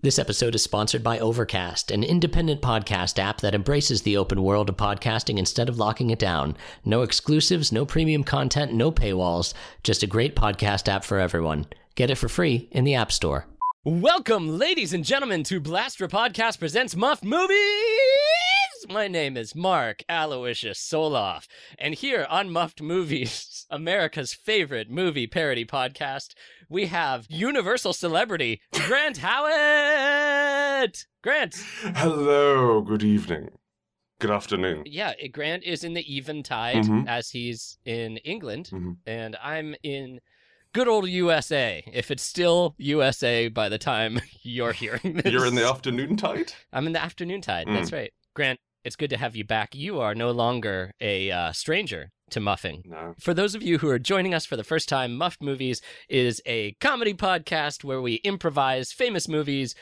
This episode is sponsored by Overcast, an independent podcast app that embraces the open world of podcasting instead of locking it down. No exclusives, no premium content, no paywalls, just a great podcast app for everyone. Get it for free in the App Store. Welcome, ladies and gentlemen, to Blastra Podcast Presents Muff Movies! My name is Mark Aloysius Soloff, and here on Muffed Movies, America's favorite movie parody podcast, we have Universal celebrity Grant Howitt. Grant. Hello, good evening. Good afternoon. Yeah, Grant is in the eventide Mhm. as he's in England, Mhm. and I'm in good old USA. If it's still USA by the time you're hearing this, You're in the afternoon tide? I'm in the afternoon tide. That's Mm. right, Grant. It's good to have you back. You are no longer a uh, stranger to muffing. No. For those of you who are joining us for the first time, Muffed Movies is a comedy podcast where we improvise famous movies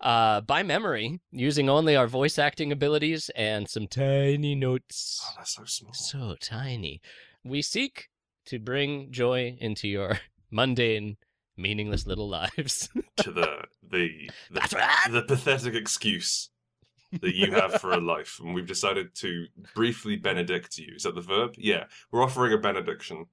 uh, by memory using only our voice acting abilities and some tiny notes. Oh, that's so small. So tiny. We seek to bring joy into your mundane, meaningless little lives. to the the the, the pathetic excuse that you have for a life, and we've decided to briefly benedict you. Is that the verb? Yeah, we're offering a benediction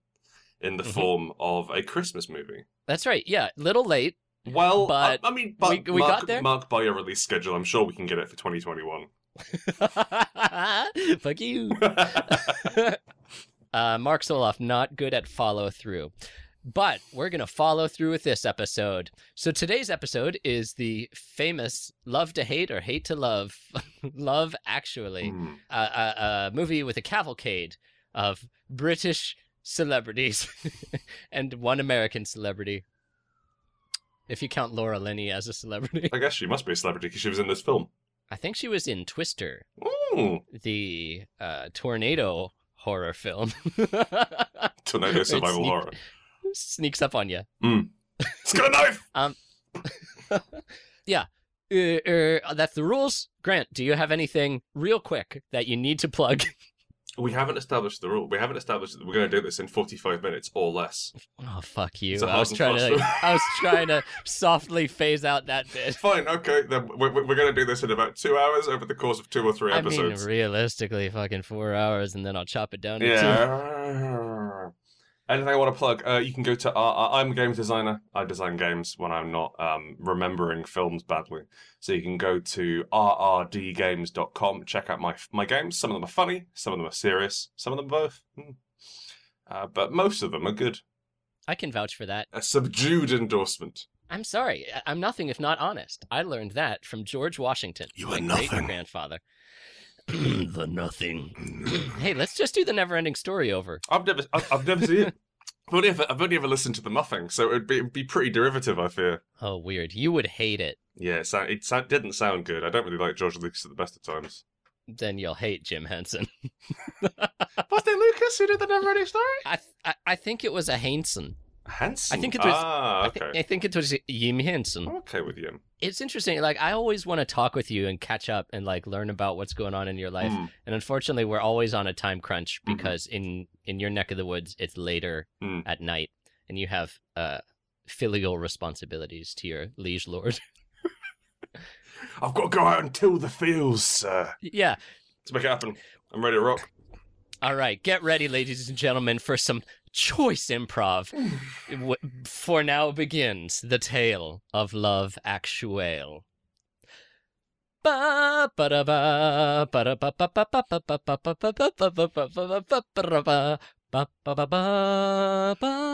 in the Mhm. form of a Christmas movie. That's right. Yeah, little late. Well, But I, I mean, but we- we mark, got there? mark by your release schedule. I'm sure we can get it for 2021. Fuck you. uh, Mark Soloff, not good at follow through. But we're going to follow through with this episode. So today's episode is the famous Love to Hate or Hate to Love, Love Actually, Hmm. a, a, a movie with a cavalcade of British celebrities and one American celebrity. If you count Laura Linney as a celebrity. I guess she must be a celebrity because she was in this film. I think she was in Twister, Ooh, the uh, tornado horror film. tornado survival sneak- horror. Sneaks up on you. It's got a knife. Uh, uh, that's the rules. Grant, do you have anything real quick that you need to plug? We haven't established the rule. We haven't established that we're going to do this in 45 minutes or less. Oh fuck you! I was trying to. I was trying to softly phase out that bit. Fine, okay. Then we're, we're going to do this in about two hours over the course of two or three episodes. I mean, realistically, fucking four hours, and then I'll chop it down. yeah. Anything I want to plug? Uh, you can go to. Uh, I'm a games designer. I design games when I'm not um, remembering films badly. So you can go to rrdgames.com. Check out my my games. Some of them are funny. Some of them are serious. Some of them both. Hmm. Uh, but most of them are good. I can vouch for that. A subdued endorsement. I'm sorry. I'm nothing if not honest. I learned that from George Washington, You my are nothing. great grandfather. the nothing. hey, let's just do the never-ending story over. I've never, I've, I've never seen it. I've only, ever, I've only ever listened to the muffing, so it'd be, it'd be pretty derivative. I fear. Oh, weird. You would hate it. Yeah, it, sound, it sound, didn't sound good. I don't really like George Lucas at the best of times. Then you'll hate Jim Henson. Was it Lucas who did the never-ending story? I, th- I I think it was a Henson. Hanson. I think it was- Ah, I, thi- okay. I think it was Jim Henson. I'm okay with you. It's interesting. Like I always want to talk with you and catch up and like learn about what's going on in your life. Mm, And unfortunately, we're always on a time crunch Mhm. because in in your neck of the woods, it's later Mm. at night, and you have uh filial responsibilities to your liege lord. I've got to go out and till the fields, sir. yeah. Let's make it happen. I'm ready to rock. All right. Get ready, ladies and gentlemen, for some choice improv. For now begins the tale of love actual.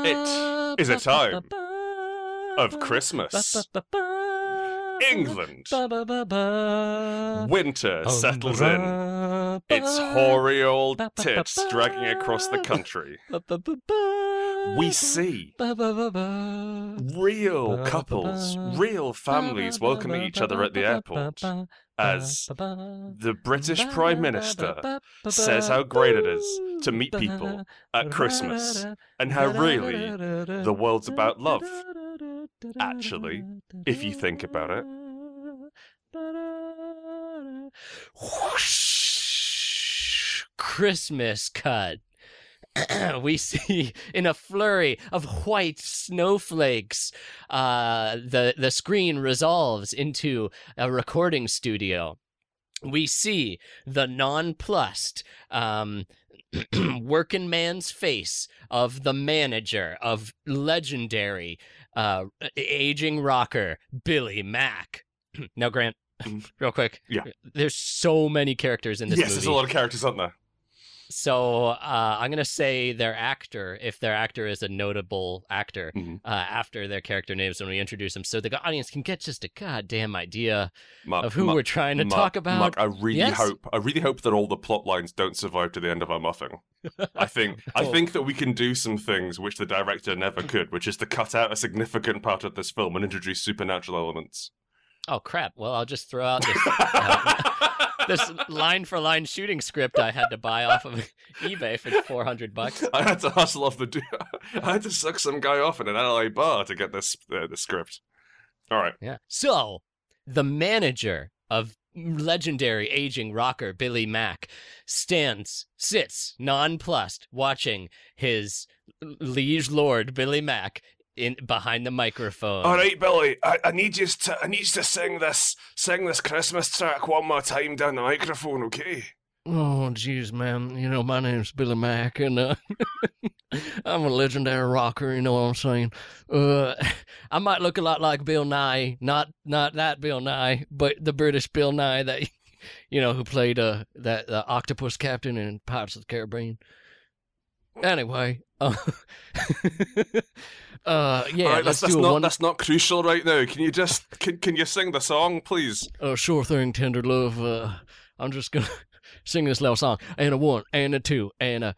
It is a time of Christmas. England. Winter settles in. Its hoary old tits dragging across the country. We see real couples, real families welcoming each other at the airport as the British Prime Minister says how great it is to meet people at Christmas and how really the world's about love. Actually, if you think about it. Whoosh. Christmas cut. we see in a flurry of white snowflakes, uh, the the screen resolves into a recording studio. We see the nonplussed um, working man's face of the manager of legendary uh, aging rocker Billy Mack. now, Grant, Mhm. real quick. Yeah. There's so many characters in this yes, movie. there's a lot of characters, aren't there? So uh, I'm gonna say their actor, if their actor is a notable actor, Mhm. uh, after their character names when we introduce them, so the audience can get just a goddamn idea Mark, of who Mark- we're trying to Mark- talk about. I really Yes? hope, I really hope that all the plot lines don't survive to the end of our muffing. I think, I Oh. think that we can do some things which the director never could, which is to cut out a significant part of this film and introduce supernatural elements. Oh crap! Well, I'll just throw out this uh, this line for line shooting script I had to buy off of eBay for 400 bucks. I had to hustle off the. I had to suck some guy off in an LA bar to get this uh, the script. All right. Yeah. So, the manager of legendary aging rocker Billy Mack stands, sits nonplussed, watching his liege lord Billy Mack in behind the microphone. All right, Billy. I, I need you to. I need you to sing this. Sing this Christmas track one more time down the microphone, okay? Oh, jeez, man. You know, my name's Billy Mack, and uh, I'm a legendary rocker. You know what I'm saying? Uh, I might look a lot like Bill Nye, not not that Bill Nye, but the British Bill Nye that you know who played uh that the octopus captain in Pirates of the Caribbean. Anyway, uh, uh yeah, right, let's that's, that's not one. that's not crucial right now. Can you just can, can you sing the song, please? Uh, sure thing, tender love. Uh, I'm just gonna sing this little song. And a one, and a two, and a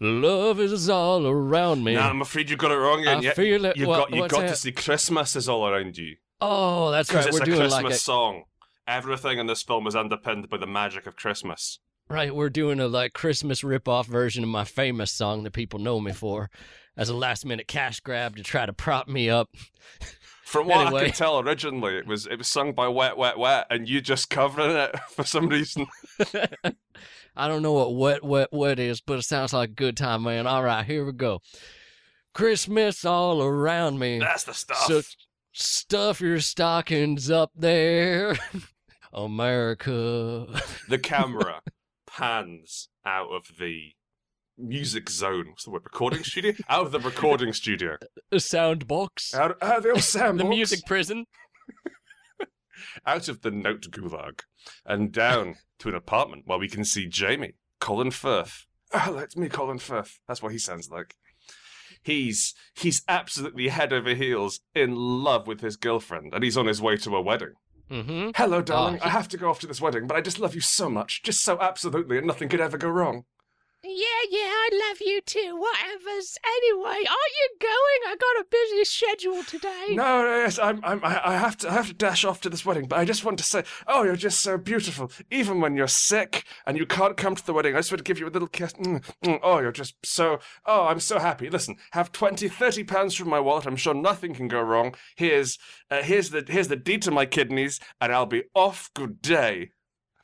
love is all around me. Nah, I'm afraid you got it wrong. I And yet feel it. you What- got you got to see Christmas is all around you Oh, that's right. it's We're a doing Christmas like a song. Everything in this film is underpinned by the magic of Christmas. Right. We're doing a like Christmas rip-off version of my famous song that people know me for, as a last-minute cash grab to try to prop me up. From what I Anyway. could tell originally, it was it was sung by Wet Wet Wet, and you just covering it for some reason. I don't know what wet, wet, wet is, but it sounds like a good time, man. All right, here we go. Christmas all around me. That's the stuff. So stuff your stockings up there, America. the camera pans out of the music zone. What's the word? Recording studio? Out of the recording studio. A sound box. Out, out of the old the music prison. Out of the note gulag and down to an apartment where we can see Jamie, Colin Firth. Oh, that's me, Colin Firth. That's what he sounds like. He's he's absolutely head over heels in love with his girlfriend, and he's on his way to a wedding. Mm-hmm. Hello, darling. he- I have to go off to this wedding, but I just love you so much, just so absolutely, and nothing could ever go wrong. Yeah, yeah, I love you too. Whatever's. Anyway, aren't you going? I got a busy schedule today. No, no, yes, I'm, I'm, I I have to, I have to dash off to this wedding. But I just want to say, oh, you're just so beautiful. Even when you're sick and you can't come to the wedding, I just want to give you a little kiss. Mm, mm, oh, you're just so. Oh, I'm so happy. Listen, have 20, 30 pounds from my wallet. I'm sure nothing can go wrong. Here's, uh, here's the, here's the deed to my kidneys, and I'll be off. Good day.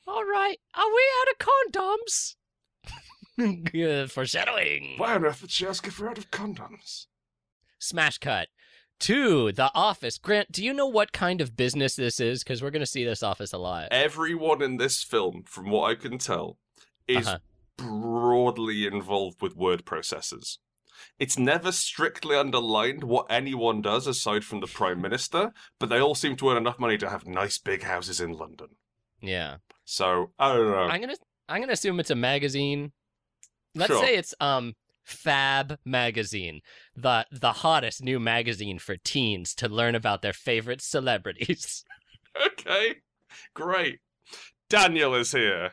All right. Are we out of condoms? Foreshadowing. Why on earth did she ask if we're out of condoms? Smash cut to the office. Grant, do you know what kind of business this is? Because we're going to see this office a lot. Everyone in this film, from what I can tell, is Uh-huh. broadly involved with word processors. It's never strictly underlined what anyone does aside from the Prime Minister, but they all seem to earn enough money to have nice big houses in London. Yeah. So, I don't know. I'm gonna I'm gonna assume it's a magazine. Let's Sure. say it's um Fab magazine, the the hottest new magazine for teens to learn about their favorite celebrities. Okay, great. Daniel is here.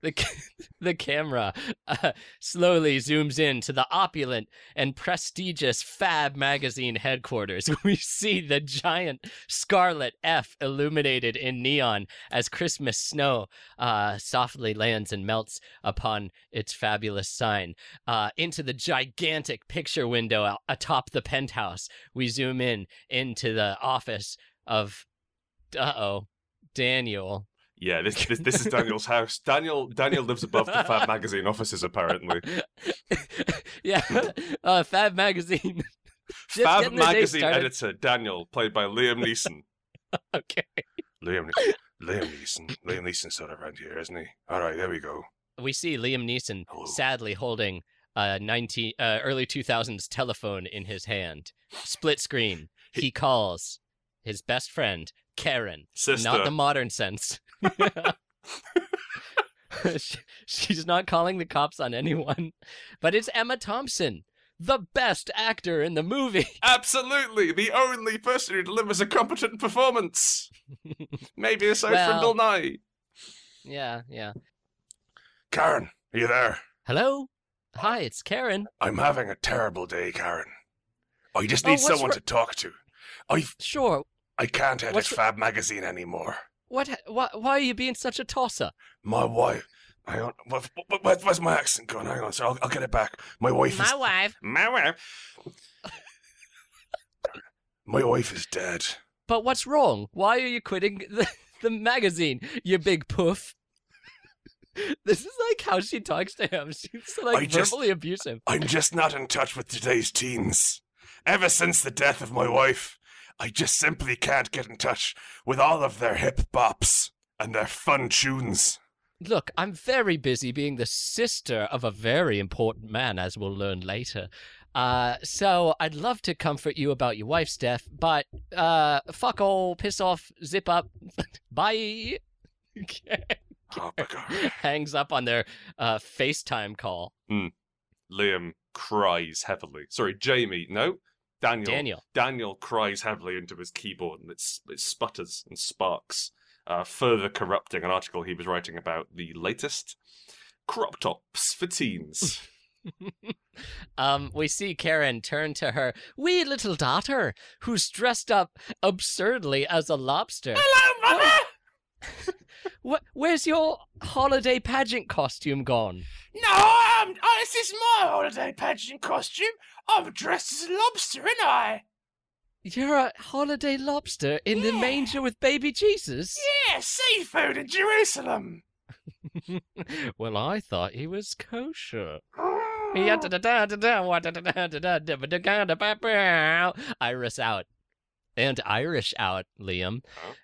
The the camera uh, slowly zooms in to the opulent and prestigious Fab magazine headquarters. We see the giant scarlet F illuminated in neon as Christmas snow uh, softly lands and melts upon its fabulous sign. Uh, into the gigantic picture window atop the penthouse, we zoom in into the office of, uh oh, Daniel. Yeah, this, this this is Daniel's house. Daniel Daniel lives above the Fab magazine offices apparently. yeah, uh, Fab Magazine. Just Fab getting their day magazine started. editor Daniel, played by Liam Neeson. Okay. Liam, Liam Neeson. Liam Neeson's still around here, isn't he? All right, there we go. We see Liam Neeson Hello. sadly holding a 19 uh, early 2000s telephone in his hand. Split screen. He calls his best friend Karen, Sister. not the modern sense. She- She's not calling the cops on anyone, but it's Emma Thompson, the best actor in the movie. Absolutely, the only person who delivers a competent performance. Maybe aside Well- from Bill Nye. yeah, yeah. Karen, are you there? Hello? Hi, it's Karen. I'm having a terrible day, Karen. I just Oh, need what's someone to talk to. I Sure. I can't edit What's Fab magazine anymore. What why, why are you being such a tosser? My wife. Hang on. What, what, what- where's my accent gone? Hang on, sir. I'll, I'll get it back. My wife is. wife. My wife. my wife is dead. But what's wrong? Why are you quitting the, the magazine, you big poof? this is like how she talks to him. She's like I just- verbally abusive. I'm just not in touch with today's teens. Ever since the death of my wife, I just simply can't get in touch with all of their hip bops and their fun tunes. Look, I'm very busy being the sister of a very important man, as we'll learn later. Uh, so I'd love to comfort you about your wife's death, but uh, fuck all, piss off, zip up, bye. Oh my god. Hangs up on their uh, FaceTime call. Liam cries heavily. Sorry, Jamie. No, Daniel. Daniel. Daniel cries heavily into his keyboard and it, it sputters and sparks, uh, further corrupting an article he was writing about the latest crop tops for teens. Um, we see Karen turn to her wee little daughter, who's dressed up absurdly as a lobster. Hello, Mother! Wh- where's your holiday pageant costume gone? No, I'm, oh, this is my holiday pageant costume. I'm dressed as a lobster, ain't I? You're a holiday lobster in yeah. the manger with baby Jesus? Yeah, seafood in Jerusalem. well, I thought he was kosher. Iris out. And Irish out, Liam.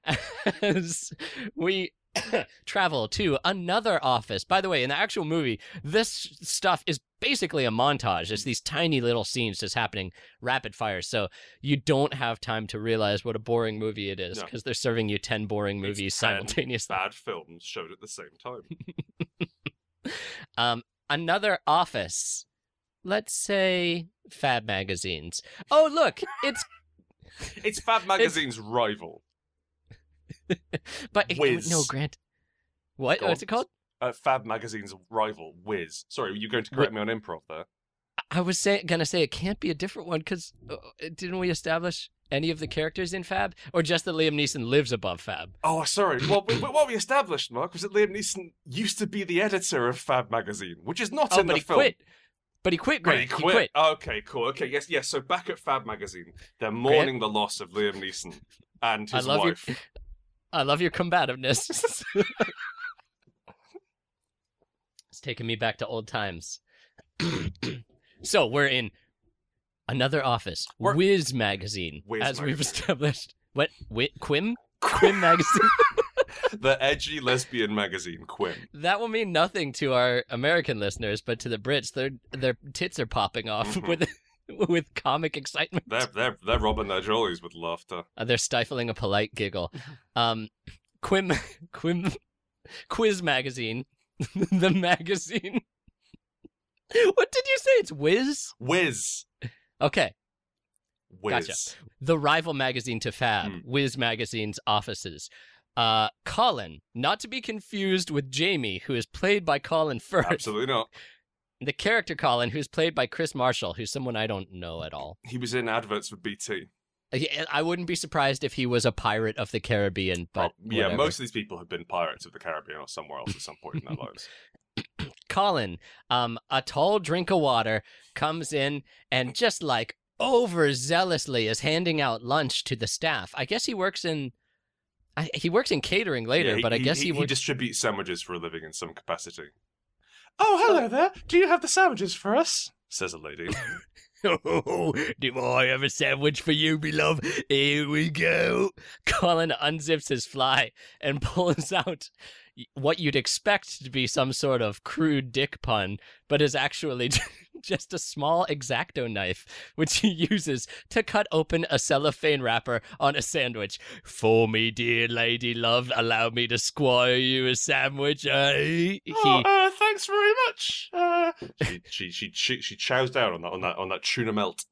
As we travel to another office. By the way, in the actual movie, this stuff is basically a montage. It's these tiny little scenes just happening rapid fire. So you don't have time to realize what a boring movie it is No. because they're serving you 10 boring It's movies 10 simultaneously. Bad films showed at the same time. Um, another office. Let's say Fab magazines. Oh, look, it's It's Fab Magazine's rival. but Whiz. no Grant. What? What's it called? Uh, Fab Magazine's rival, Wiz. Sorry, were you going to correct me on improv there? I was say, gonna say it can't be a different one because uh, didn't we establish any of the characters in Fab, or just that Liam Neeson lives above Fab? Oh, sorry. Well, we, what we established, Mark, was that Liam Neeson used to be the editor of Fab Magazine, which is not Oh, in but the he film. quit. But he quit. But Grant. he quit. Okay, cool. Okay, yes, yes. So back at Fab Magazine, they're mourning the loss of Liam Neeson and I his love your- wife. I love your combativeness. it's taking me back to old times. so we're in another office, We're- Whiz magazine, Whiz as we've established. What? Whi- Quim? Quim magazine. the edgy lesbian magazine, Quim. that will mean nothing to our American listeners, but to the Brits, their their tits are popping off Mhm. with with comic excitement. They're they're they're robbing their jollies with laughter. Uh, they're stifling a polite giggle. Um, Quim, Quim, Quiz magazine, the magazine. what did you say? It's Whiz. Whiz. Okay, Whiz. Gotcha. the rival magazine to Fab, Hmm. Whiz magazine's offices. Uh, Colin, not to be confused with Jamie, who is played by Colin Firth. Absolutely not. The character Colin, who's played by Kris Marshall, who's someone I don't know at all. He was in adverts with BT. I- I wouldn't be surprised if he was a pirate of the Caribbean, but Oh, yeah, whatever. most of these people have been pirates of the Caribbean or somewhere else at some point in their lives. Colin, um, a tall drink of water, comes in and just like overzealously is handing out lunch to the staff. I guess he works in. I, he works in catering later, Yeah, but I guess he, he, works. distributes sandwiches for a living in some capacity. Oh, hello oh. there. Do you have the sandwiches for us? says a lady. Oh, do I have a sandwich for you, beloved? Here we go. Colin unzips his fly and pulls out what you'd expect to be some sort of crude dick pun, but is actually just a small exacto knife, which he uses to cut open a cellophane wrapper on a sandwich. For me, dear lady love, allow me to squire you a sandwich, eh? Oh, uh, thanks very much. Uh, she, she she she she chows down on that on that on that tuna melt.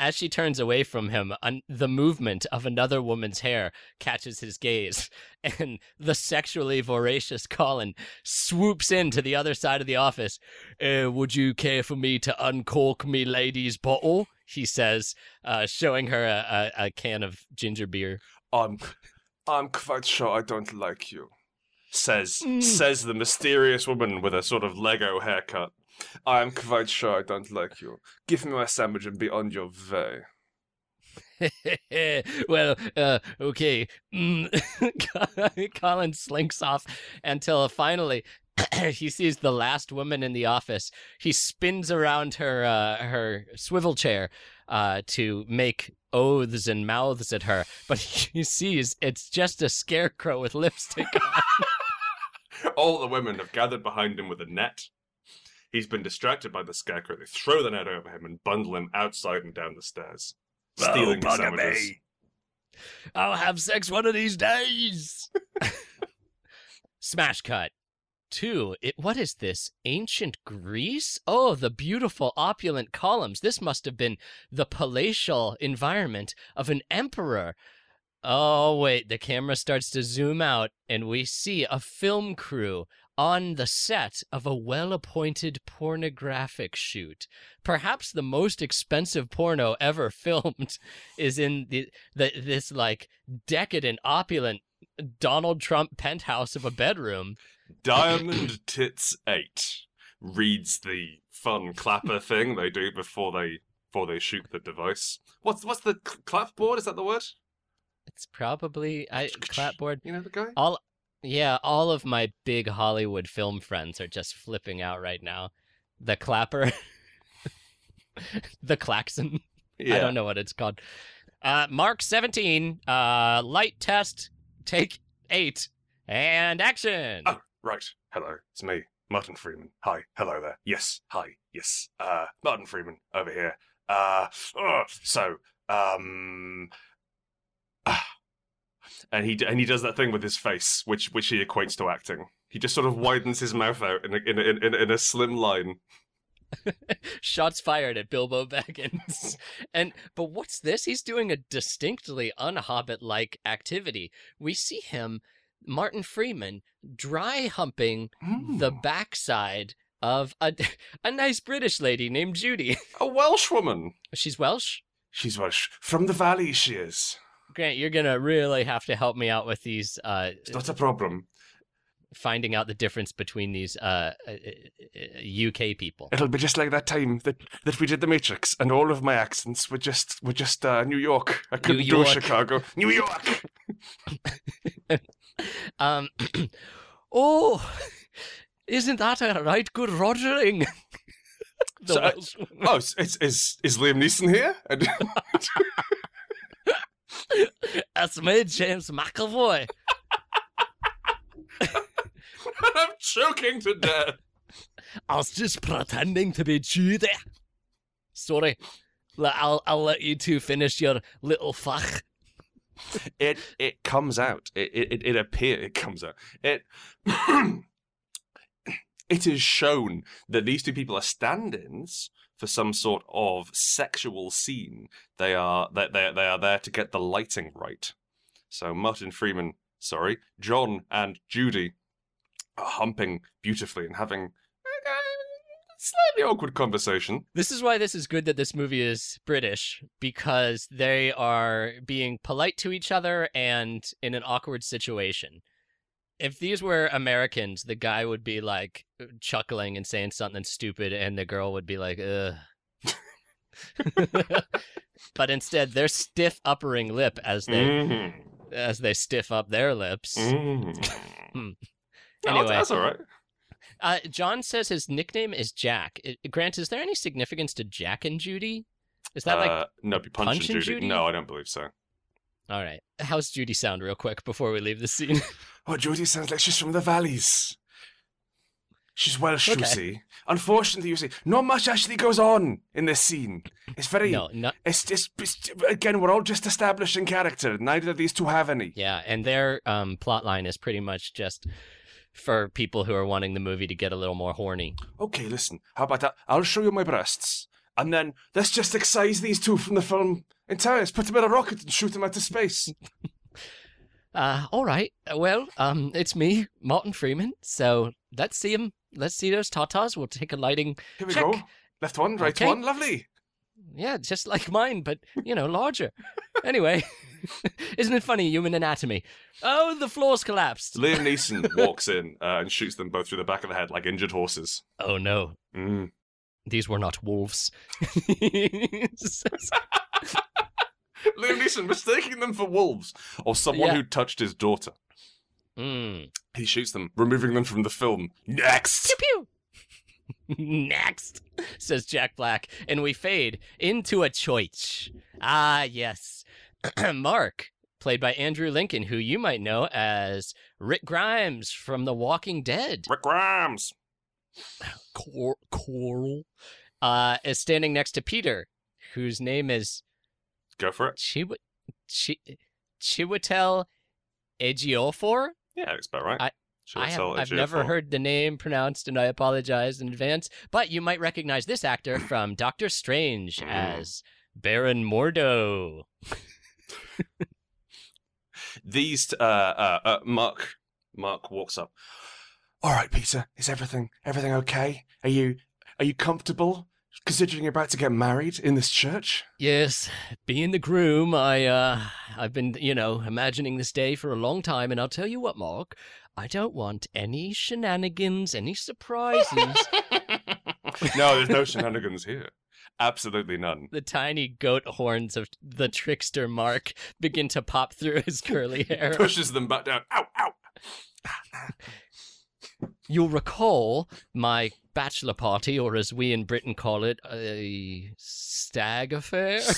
As she turns away from him, un- the movement of another woman's hair catches his gaze, and the sexually voracious Colin swoops in to the other side of the office. Uh, would you care for me to uncork me lady's bottle? He says, uh, showing her a, a, a can of ginger beer. I'm I'm quite sure I don't like you. Says Mm. says the mysterious woman with a sort of Lego haircut. I am quite sure I don't like you. Give me my sandwich and be on your way. well, uh, okay. Mm. Colin slinks off until finally he sees the last woman in the office. He spins around her uh, her swivel chair uh, to make oaths and mouths at her, but he sees it's just a scarecrow with lipstick on. All the women have gathered behind him with a net. He's been distracted by the scarecrow. They throw the net over him and bundle him outside and down the stairs, oh, stealing the sandwiches. I'll have sex one of these days. Smash cut. Two. It, what is this? Ancient Greece? Oh, the beautiful opulent columns. This must have been the palatial environment of an emperor. Oh, wait. The camera starts to zoom out, and we see a film crew on the set of a well appointed pornographic shoot. Perhaps the most expensive porno ever filmed is in the, the this like decadent, opulent Donald Trump penthouse of a bedroom. Diamond Tits Eight reads the fun clapper thing they do before they before they shoot the device. What's what's the cl- clapboard? Is that the word? It's probably I clapboard. You know the guy. All yeah, all of my big Hollywood film friends are just flipping out right now. The clapper, the klaxon. I don't know what it's called. Uh, Mark 17, uh, light test, take eight, and action. Oh, right. Hello, it's me, Martin Freeman. Hi, hello there. Yes, hi, yes. Uh, Martin Freeman over here. Uh, oh, so, um. And he and he does that thing with his face, which which he equates to acting. He just sort of widens his mouth out in a, in a, in, a, in a slim line. Shots fired at Bilbo Baggins. and but what's this? He's doing a distinctly unhobbit-like activity. We see him, Martin Freeman, dry humping the Mm. backside of a a nice British lady named Judy. a Welsh woman. She's Welsh. She's Welsh from the valley. She is. Grant, you're gonna really have to help me out with these. Uh, It's not a problem. finding out the difference between these uh, uh, uh, UK people. It'll be just like that time that, that we did the Matrix, and all of my accents were just were just uh, New York. I couldn't do York. Chicago. New York. Um, oh, isn't that a right good rogering? So, uh, Oh, is is is Liam Neeson here? That's me, James McAvoy. I'm choking to death. I was just pretending to be Judy. Sorry. I'll I'll let you two finish your little fach. It it comes out. It it it appears. It comes out. It. It is shown that these two people are stand-ins for some sort of sexual scene. They are they they they are there to get the lighting right. So Martin Freeman, sorry, John and Judy are humping beautifully and having a slightly awkward conversation. This is why this is good that this movie is British because they are being polite to each other and in an awkward situation. If these were Americans, the guy would be like chuckling and saying something stupid, and the girl would be like, ugh. but instead, they're stiff uppering lip as they Mhm. as they stiff up their lips. Mhm. Hmm. No, Anyway. that's all right. Uh, John says his nickname is Jack. I- Grant, is there any significance to Jack and Judy? Is that like uh, no, Punch, Punch and and Judy. Judy? No, I don't believe so. All right? How's Judy sound, real quick, before we leave the scene? Oh, Judy sounds like she's from the valleys. She's Welsh, Okay. you see. Unfortunately, you see, not much actually goes on in this scene. It's very. no, no. It's just it's, again, we're all just establishing character. Neither of these two have any. Yeah, and their um, plot line is pretty much just for people who are wanting the movie to get a little more horny. Okay, listen. How about that? I'll show you my breasts, and then let's just excise these two from the film entirely. Let's put them in a rocket and shoot him out into space. Uh, all right. Well, um, it's me, Martin Freeman. So let's see him. Let's see those tatas. We'll take a lighting. Here we Check. go. Left one, right Okay. one. Lovely. Yeah, just like mine, but you know, larger. anyway, isn't it funny? Human anatomy. Oh, the floor's collapsed. Liam Neeson walks in uh, and shoots them both through the back of the head like injured horses. Oh no, Mm. these were not wolves. Liam Neeson mistaking them for wolves or someone Yeah. who touched his daughter. mm. He shoots them, removing them from the film. Next. Pew pew. Next, says Jack Black, and we fade into a choice. Ah, yes. Mark, played by Andrew Lincoln, who you might know as Rick Grimes from The Walking Dead. Rick Grimes. Cor- Coral. Uh, is standing next to Peter, whose name is Go for it. Chiw- Chi- Chiwetel Ejiofor. Yeah, it's about right. I- I have, I've never heard the name pronounced, and I apologize in advance. But you might recognize this actor from Doctor Strange Mm. as Baron Mordo. These, uh, uh, uh, Mark, Mark walks up. All right, Peter, is everything, everything okay? Are you, are you comfortable considering you're about to get married in this church? Yes, being the groom, I uh, I've been, you know, imagining this day for a long time, and I'll tell you what, Mark, I don't want any shenanigans, any surprises. no, there's no shenanigans here. Absolutely none. the tiny goat horns of the trickster Mark begin to pop through his curly hair. Pushes them back down. Ow, ow. You'll recall my bachelor party, or as we in Britain call it, a stag affair.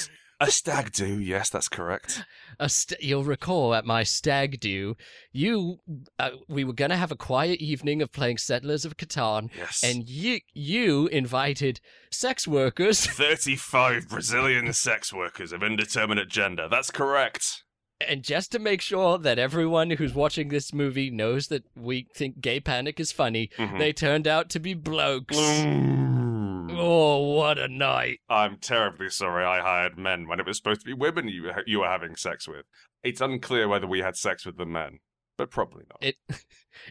A stag do, yes, that's correct. A st- you'll recall at my stag do, you, uh, we were gonna have a quiet evening of playing Settlers of Catan, Yes. and you, you invited sex workers, 35 Brazilian sex workers of indeterminate gender. That's correct. And just to make sure that everyone who's watching this movie knows that we think gay panic is funny, Mhm. they turned out to be blokes. Mm. Oh, what a night! I'm terribly sorry I hired men when it was supposed to be women you, you were having sex with. It's unclear whether we had sex with the men, but probably not. It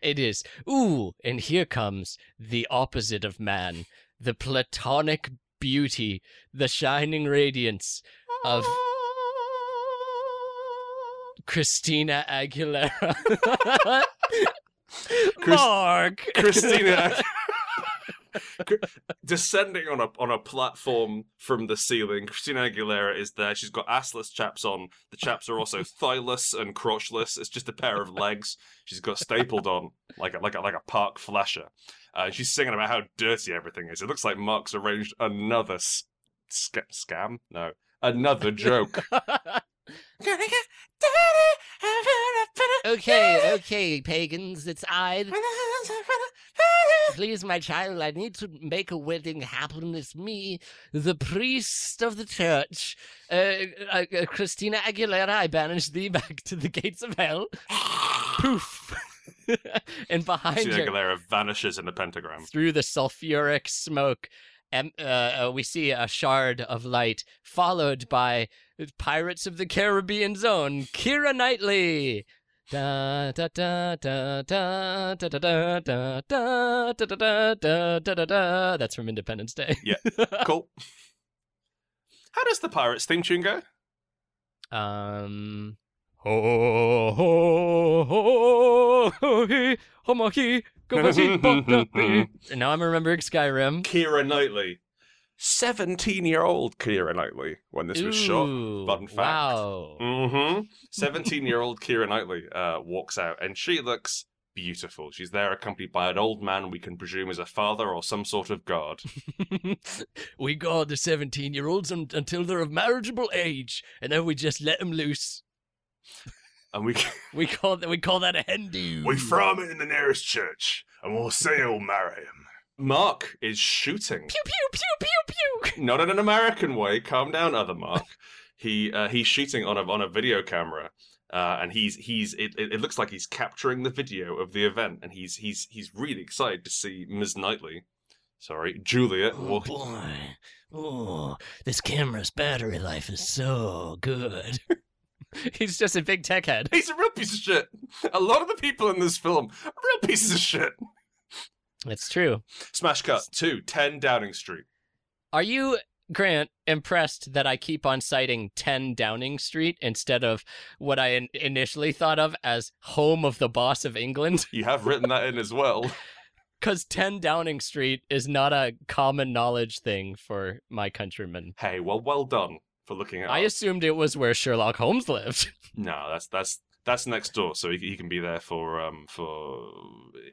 it is. Ooh, and here comes the opposite of man, the platonic beauty, the shining radiance of Christina Aguilera. Chris- Mark. Christina descending on a on a platform from the ceiling. Christina Aguilera is there. She's got assless chaps on. The chaps are also thighless and crotchless. It's just a pair of legs. She's got stapled on like a, like a, like a park flasher. Uh, she's singing about how dirty everything is. It looks like Mark's arranged another s- sca- scam. No, another joke. Okay, okay, pagans, it's I. Please, my child, I need to make a wedding happen. It's me, the priest of the church. Uh, uh, uh, Christina Aguilera, I banish thee back to the gates of hell. Poof. and behind Christina her, Aguilera vanishes in a pentagram. through the sulfuric smoke, uh, uh, we see a shard of light, followed by Pirates of the Caribbean Zone, Keira Knightley. Da da da da da da da da da da da da da da da. That's from Independence Day. Yeah. Cool. How does the Pirates theme tune go? Um. Ho ho ho ho he ho ma he go he ba da he. And Now I'm remembering Skyrim. Keira Knightley. 17 year old Keira Knightley when this was shot. Fun fact. Wow. Mm-hmm. 17 year old Keira Knightley uh, walks out and she looks beautiful. She's there accompanied by an old man we can presume is a father or some sort of god. we guard the 17 year olds un- until they're of marriageable age, and then we just let them loose. And we We call that we call that a hen do. we throw him in the nearest church, and we'll say he'll marry him. Mark is shooting. pew pew pew pew pew. Not in an American way. Calm down, other Mark. he uh, he's shooting on a on a video camera, uh, and he's he's it, it looks like he's capturing the video of the event, and he's he's he's really excited to see Ms. Knightley. Sorry, Juliet. Oh walk- boy. Oh, this camera's battery life is so good. He's just a big tech head. He's a real piece of shit. A lot of the people in this film are real pieces of shit. That's true. Smash cut to 10 Downing Street. Are you, Grant, impressed that I keep on citing 10 Downing Street instead of what I in- initially thought of as home of the boss of England? You have written that in as well. Because 10 Downing Street is not a common knowledge thing for my countrymen. Hey, well, well done for looking at. I assumed it was where Sherlock Holmes lived. No, that's that's that's next door, so he, he can be there for um for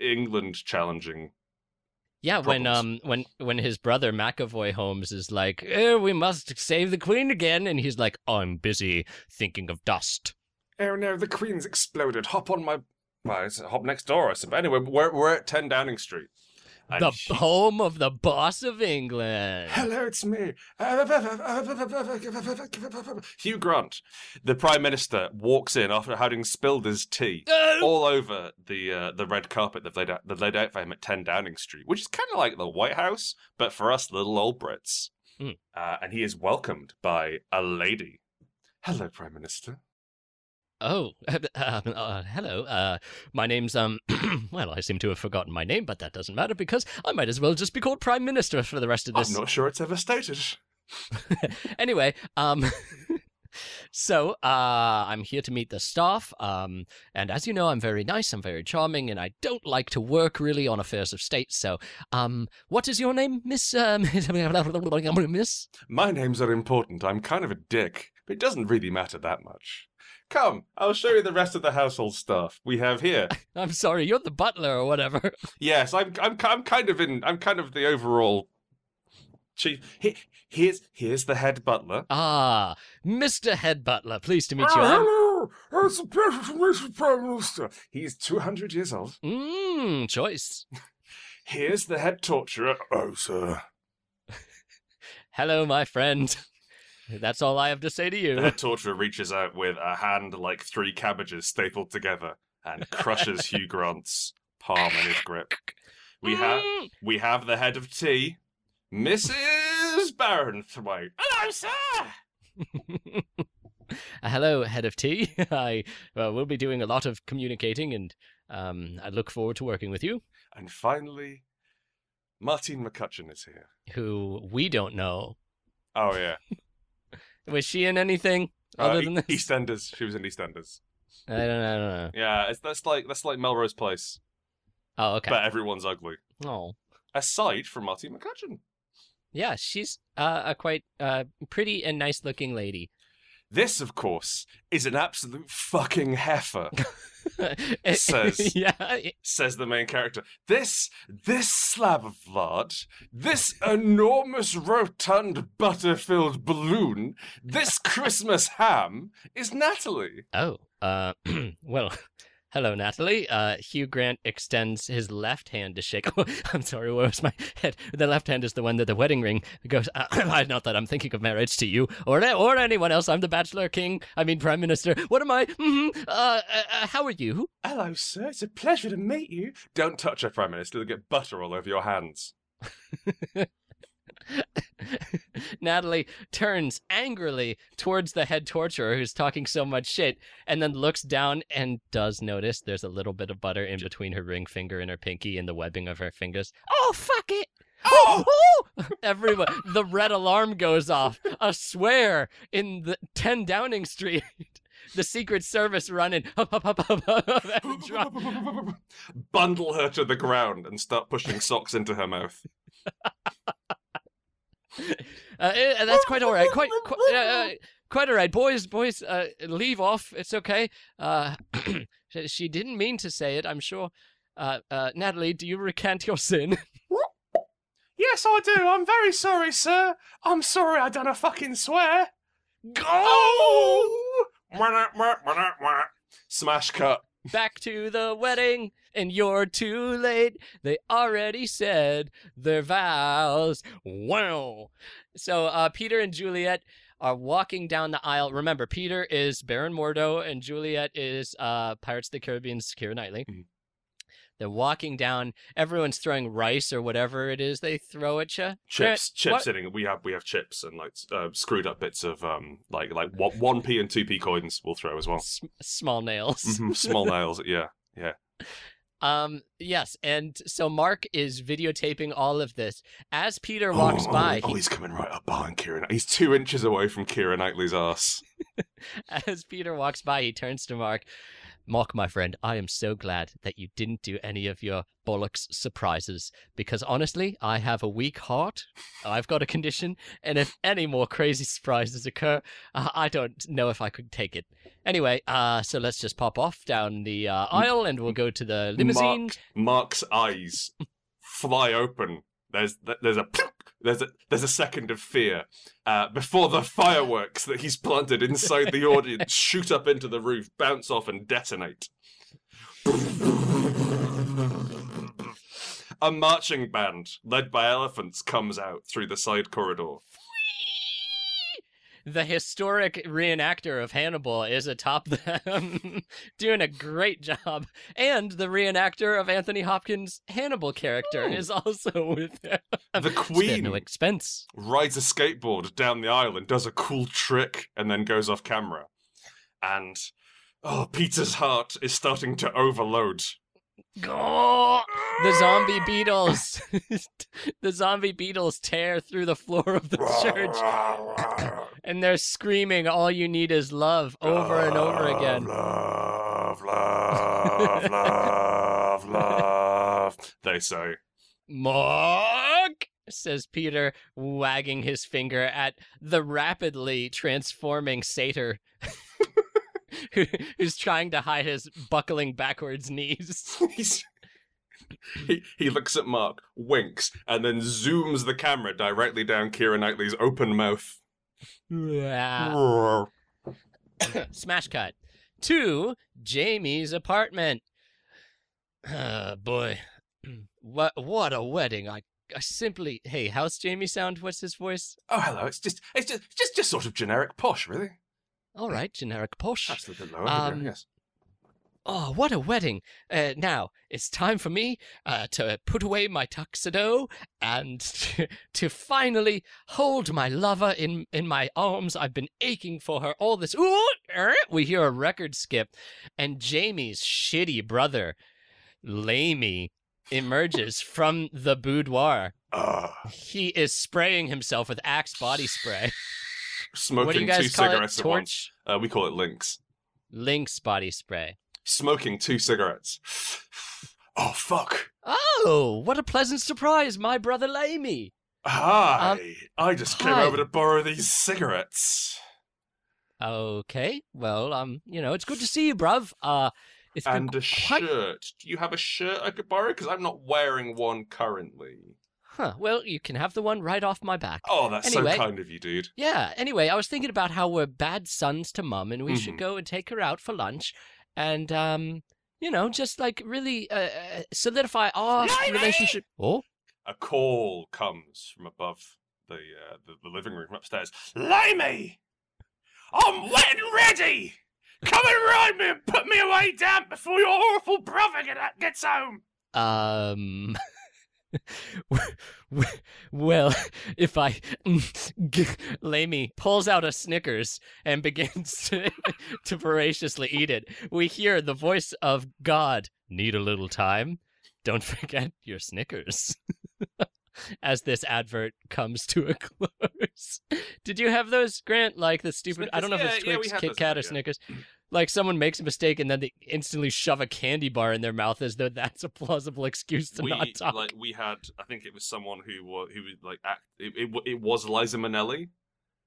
England challenging. Yeah, when um when when his brother McAvoy Holmes is like, eh, "We must save the Queen again," and he's like, "I'm busy thinking of dust." Oh no, the Queen's exploded. Hop on my. Well, it's hop next door, I suppose. Anyway, we're we're at 10 Downing Street. And the he- home of the boss of England. Hello, it's me. Hugh Grant. The Prime Minister walks in after having spilled his tea Oh! all over the uh, the red carpet they've laid, out, they've laid out for him at 10 Downing Street, which is kind of like the White House, but for us little old Brits. Hmm. Uh, and he is welcomed by a lady. Hello, Prime Minister. Oh, uh, uh, hello. Uh, my name's um. well, I seem to have forgotten my name, but that doesn't matter because I might as well just be called Prime Minister for the rest of this. I'm not sure it's ever stated. anyway, um, so uh, I'm here to meet the staff. Um, and as you know, I'm very nice. I'm very charming, and I don't like to work really on affairs of state. So, um, what is your name, Miss? Um, Miss? My names are important. I'm kind of a dick, but it doesn't really matter that much. Come, I'll show you the rest of the household stuff we have here. I'm sorry, you're the butler or whatever. Yes, I'm. I'm. I'm kind of in. I'm kind of the overall chief. He, here's here's the head butler. Ah, Mr. Head Butler. Pleased to meet you. Oh, I'm- hello. It's a pleasure to meet you, Prime Minister. He's 200 years old. Mmm, choice. Here's the head torturer. Oh, sir. Hello, my friend. That's all I have to say to The you. head torturer reaches out with a hand like three cabbages stapled together and crushes Hugh Grant's palm in his grip. We have Mm. we have the head of tea, Mrs. Baronthwaite. Hello, sir. Hello, head of tea. I uh, will be doing a lot of communicating, and um, I look forward to working with you. And finally, Martine McCutcheon is here. Who we don't know. Oh yeah, Was she in anything Uh, other E- than this? EastEnders. She was in EastEnders. I don't, I don't know. Yeah, it's, that's like that's like Melrose Place, Oh, okay. but everyone's ugly oh, aside from Marty McCutcheon. yeah, she's uh, a quite uh, pretty and nice-looking lady. This, of course, is an absolute fucking heifer. It Says- yeah, it- says the main character. This this slab of lard, this enormous rotund butter-filled balloon, this Christmas ham is Natalie. Oh, uh, well, hello, Natalie. Uh, Hugh Grant extends his left hand to shake. Oh, I'm sorry, where was my head? The left hand is the one that the wedding ring goes. Uh, not that I'm thinking of marriage to you or or anyone else. I'm the Bachelor King. I mean, Prime Minister. What am I? hmm Uh, uh, uh, how are you? Hello, sir. It's a pleasure to meet you. Don't touch her, Prime Minister. You'll get butter all over your hands. Natalie turns angrily towards the head torturer who's talking so much shit and then looks down and does notice there's a little bit of butter in between her ring finger and her pinky and the webbing of her fingers. Oh, fuck it! Oh! oh! oh! Everyone, the red alarm goes off. A swear in the 10 Downing Street. The Secret Service running. Bundle her to the ground and start pushing socks into her mouth. Uh, eh, that's quite all right. Quite, quite uh, uh, quite all right, boys. Boys, uh, leave off. It's okay. Uh, she- didn't mean to say it. I'm sure. Uh, uh, Natalie, do you recant your sin? Yes, I do. I'm very sorry, sir. I'm sorry I done a fucking swear. Oh! Mwah, mwah. Smash cut. Back to the wedding, and you're too late. They already said their vows. Wow. So, uh, Peter and Juliet are walking down the aisle. Remember, Peter is Baron Mordo, and Juliet is uh, Pirates of the Caribbean's Keira Knightley. Mhm. They're walking down. Everyone's throwing rice or whatever it is they throw at you. Chips, chips what- sitting. We have we have chips and like uh, screwed up bits of um like like one p and two p coins. We'll throw as well. S- small nails. Mhm, Small nails. Yeah. Yeah. Um, yes, and so Mark is videotaping all of this as Peter walks oh, by. Oh, he- he's coming right up behind Keira. He's two inches away from Keira Knightley's ass. as Peter walks by, he turns to Mark. Mark, my friend, I am so glad that you didn't do any of your bollocks surprises because honestly, I have a weak heart. I've got a condition, and if any more crazy surprises occur, uh, I don't know if I could take it. Anyway, uh, so let's just pop off down the uh, aisle and we'll go to the limousine. Mark, Mark's eyes fly open. There's there's a there's a there's a second of fear uh, before the fireworks that he's planted inside the audience shoot up into the roof, bounce off, and detonate. A marching band led by elephants comes out through the side corridor. The historic reenactor of Hannibal is atop them, doing a great job. And the reenactor of Anthony Hopkins' Hannibal character Oh. is also with them. The Queen no expense. rides a skateboard down the aisle and does a cool trick and then goes off camera. And oh, Peter's heart is starting to overload. Go! The zombie beetles, the zombie beetles tear through the floor of the church, and they're screaming, "All you need is love" over and over again. Love, love, love, love. They say. Mark, says Peter, wagging his finger at the rapidly transforming satyr who, who's trying to hide his buckling backwards knees. He, he looks at Mark, winks, and then zooms the camera directly down Keira Knightley's open mouth. Smash cut to Jamie's apartment. Ah, boy, what what a wedding! I I simply hey, how's Jamie sound? What's his voice? Oh, hello. It's just, it's just, just, just sort of generic posh, really. All right, generic posh. Absolutely lower. Um, yes. Oh, what a wedding! Uh, now it's time for me uh, to put away my tuxedo and to, to finally hold my lover in in my arms. I've been aching for her all this. Ooh, er, we hear a record skip, and Jamie's shitty brother, Lamy, emerges from the boudoir. Uh, He is spraying himself with Axe body spray. smoking what do you two guys call it? cigarettes at once. Torch, Uh, we call it links. Lynx body spray. Smoking two cigarettes. Oh, fuck. Oh, what a pleasant surprise, my brother Lamy. Hi. Um, I just came over to borrow these cigarettes. Okay, well, um, you know, it's good to see you, bruv. Uh, it's And a quite... shirt. Do you have a shirt I could borrow? Because I'm not wearing one currently. Huh. Well, you can have the one right off my back. Oh, that's Anyway. so kind of you, dude. Yeah. Anyway, I was thinking about how we're bad sons to mum, and we should Mhm. go and take her out for lunch, and um, you know, just like really uh, uh, solidify our Lady! relationship. Oh, A call comes from above the uh, the, the living room upstairs. Limey! I'm wet and ready! Come and ride me and put me away damp before your awful brother get, gets home! um. well, if I mm, Lamy pulls out a Snickers and begins to, to voraciously eat it, we hear the voice of God. Need a little time? Don't forget your Snickers. As this advert comes to a close. Did you have those, Grant? Like the stupid, I don't know if it's Yeah, yeah, Twix, Kit Kat, or yeah. Snickers. Like someone makes a mistake and then they instantly shove a candy bar in their mouth as though that's a plausible excuse to we not talk. like we had I think it was someone who was who was like act, it, it, it was Liza Minnelli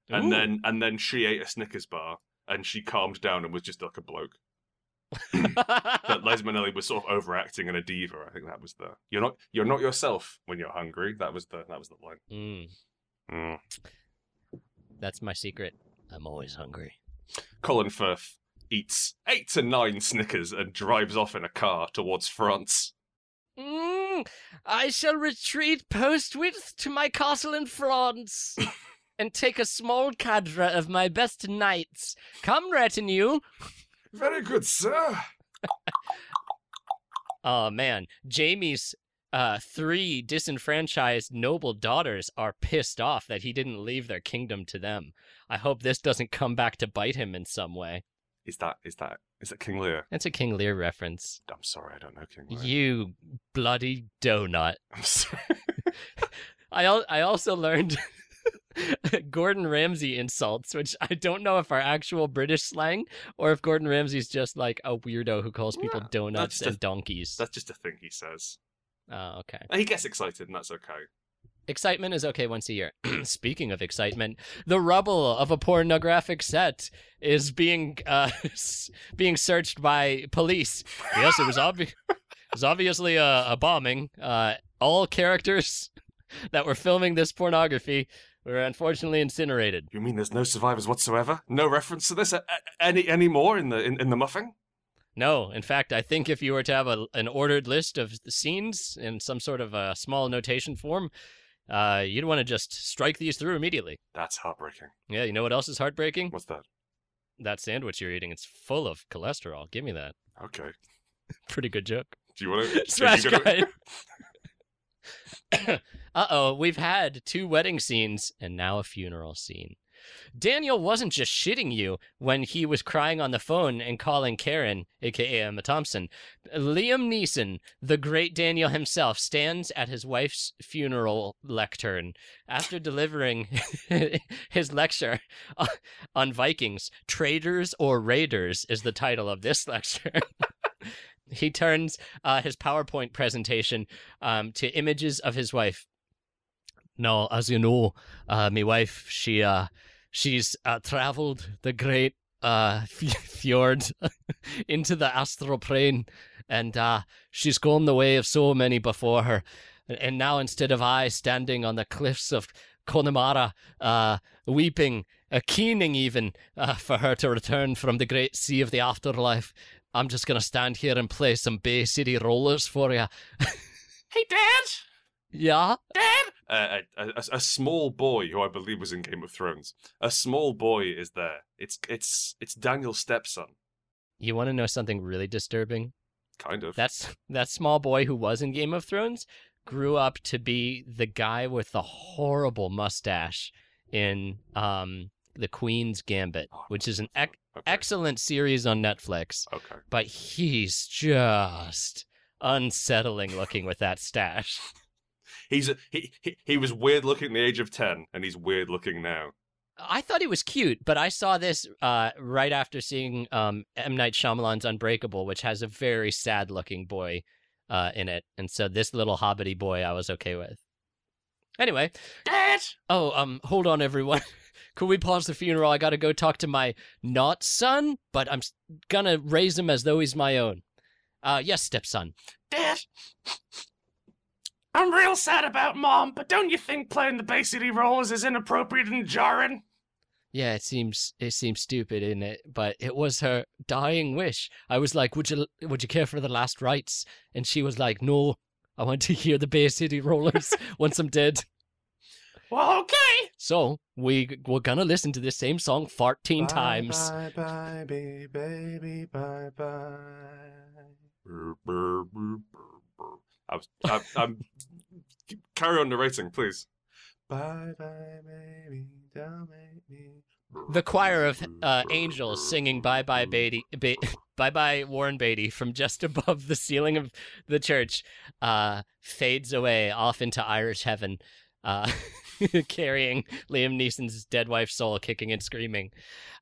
and Ooh. then and then she ate a Snickers bar, and she calmed down and was just like a bloke. But Liza Minnelli was sort of overacting and a diva. I think that was the you're not you're not yourself when you're hungry. That was the that was the line. Mm, Mm. that's my secret. I'm always hungry. Colin Firth eats eight to nine Snickers and drives off in a car towards France. Mm, I shall retreat postwith to my castle in France and take a small cadre of my best knights. Come, retinue. Very good, sir. Oh man, Jamie's uh, three disenfranchised noble daughters are pissed off that he didn't leave their kingdom to them. I hope this doesn't come back to bite him in some way. Is that is that is that King Lear? That's a King Lear reference. I'm sorry, I don't know King Lear. You bloody donut. I'm sorry. I al- I also learned Gordon Ramsay insults, which I don't know if are actual British slang or if Gordon Ramsay's just like a weirdo who calls people Yeah, donuts and just- donkeys. That's just a thing he says. Oh, okay. He gets excited, and that's okay. Excitement is okay once a year. Speaking of excitement, the rubble of a pornographic set is being uh, being searched by police. Yes, it was obvious. It was obviously a, a bombing. Uh, all characters that were filming this pornography were unfortunately incinerated. You mean there's no survivors whatsoever? No reference to this a- a- any any more in the in, in the muffing? No, in fact, I think if you were to have a, an ordered list of the scenes in some sort of a small notation form, uh, you'd want to just strike these through immediately. That's heartbreaking. Yeah, you know what else is heartbreaking? What's that? that sandwich you're eating it's full of cholesterol give me that Okay. pretty good joke Do you want to guy uh-oh we've had two wedding scenes and now a funeral scene daniel wasn't just shitting you when he was crying on the phone and calling karen aka emma thompson liam neeson the great daniel himself stands at his wife's funeral lectern after delivering his lecture on Vikings. Traitors or Raiders is the title of this lecture. he turns uh, his PowerPoint presentation um, to images of his wife. No, as you know, uh, my wife, she uh, she's uh, traveled the great uh, fjord into the astral plane, and uh, she's gone the way of so many before her. And now, instead of I standing on the cliffs of Connemara, uh, weeping, uh, keening even, uh, for her to return from the great sea of the afterlife, I'm just gonna stand here and play some Bay City rollers for you. Hey, Dad! Yeah? Dad! Uh, a, a, a small boy who I believe was in Game of Thrones. A small boy is there. It's it's it's Daniel's stepson, You want to know something really disturbing? kind of. That's that small boy who was in Game of Thrones grew up to be the guy with the horrible mustache in um the Queen's Gambit, Oh, which is an ec- okay. excellent series on Netflix. Okay. But he's just unsettling looking with that stash. He's a, he, he he was weird looking at the age of ten, and he's weird looking now. I thought he was cute, but I saw this uh, right after seeing um, M Night Shyamalan's Unbreakable, which has a very sad-looking boy uh, in it, and so this little hobbity boy I was okay with. Anyway, Dad! oh um, hold on everyone, could we pause the funeral? I got to go talk to my not son, but I'm gonna raise him as though he's my own. Uh, yes, stepson. Dad! I'm real sad about Mom, but don't you think playing the Bay City Rollers is inappropriate and jarring? Yeah, it seems it seems stupid, in it? But it was her dying wish. I was like, "Would you would you care for the last rites?" And she was like, "No, I want to hear the Bay City Rollers once I'm dead." Well, okay. So we we're gonna listen to this same song 14 times. Bye, bye, baby, baby, bye, bye. I was, I, I'm. Carry on narrating, please. Bye, bye, baby, don't make me. The choir of uh, angels singing "Bye Bye Beatty," ba- "Bye Bye Warren Beatty" from just above the ceiling of the church uh, fades away off into Irish heaven, uh, carrying Liam Neeson's dead wife's soul, kicking and screaming.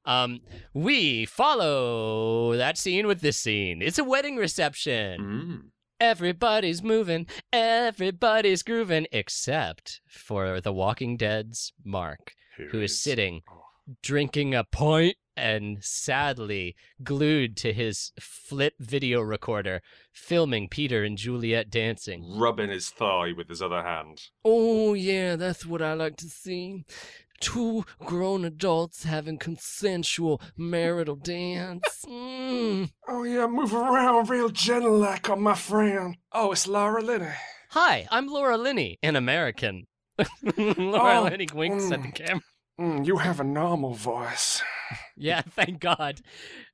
Um, we follow that scene with this scene. It's a wedding reception. Mm. Everybody's moving, everybody's grooving, except for The Walking Dead's Mark. who is sitting Oh. drinking a pint and sadly glued to his flip video recorder, filming Peter and Juliet dancing. rubbing his thigh with his other hand. Oh, yeah, that's what I like to see. Two grown adults having consensual marital dance. Mm. Oh yeah, move around real gentle like on my friend. Oh, it's Laura Linney. Hi, I'm Laura Linney, an American. Laura Oh, Linney winks at the mm. camera. Mm, you have a normal voice. Yeah, thank God.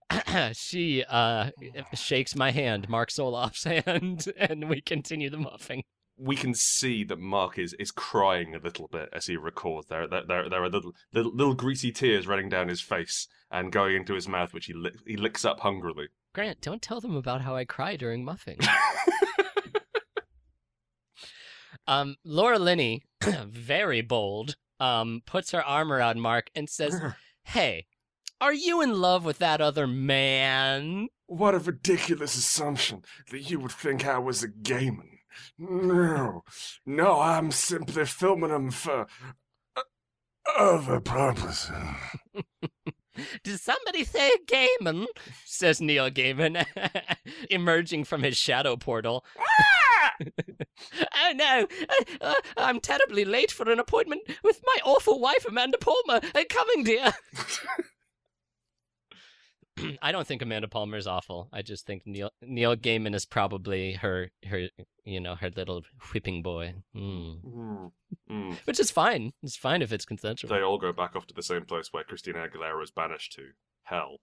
she uh shakes my hand, Mark Solof's hand, and we continue the muffing. We can see that Mark is, is crying a little bit as he records. There, there, there, there are little, little, little greasy tears running down his face and going into his mouth, which he lick, he licks up hungrily. Grant, don't tell them about how I cry during muffing. um, Laura Linney, very bold, um, puts her arm around Mark and says, Hey, are you in love with that other man? What a ridiculous assumption that you would think I was a gayman. No, no, I'm simply filming them for uh, other purposes. Did somebody say Gaiman? says Neil Gaiman, emerging from his shadow portal. oh no, uh, uh, I'm terribly late for an appointment with my awful wife, Amanda Palmer. Uh, coming, dear. I don't think Amanda Palmer is awful. I just think Neil Neil Gaiman is probably her her you know her little whipping boy, mm. Mm, mm. which is fine. It's fine if it's consensual. They all go back off to the same place where Christina Aguilera was banished to hell.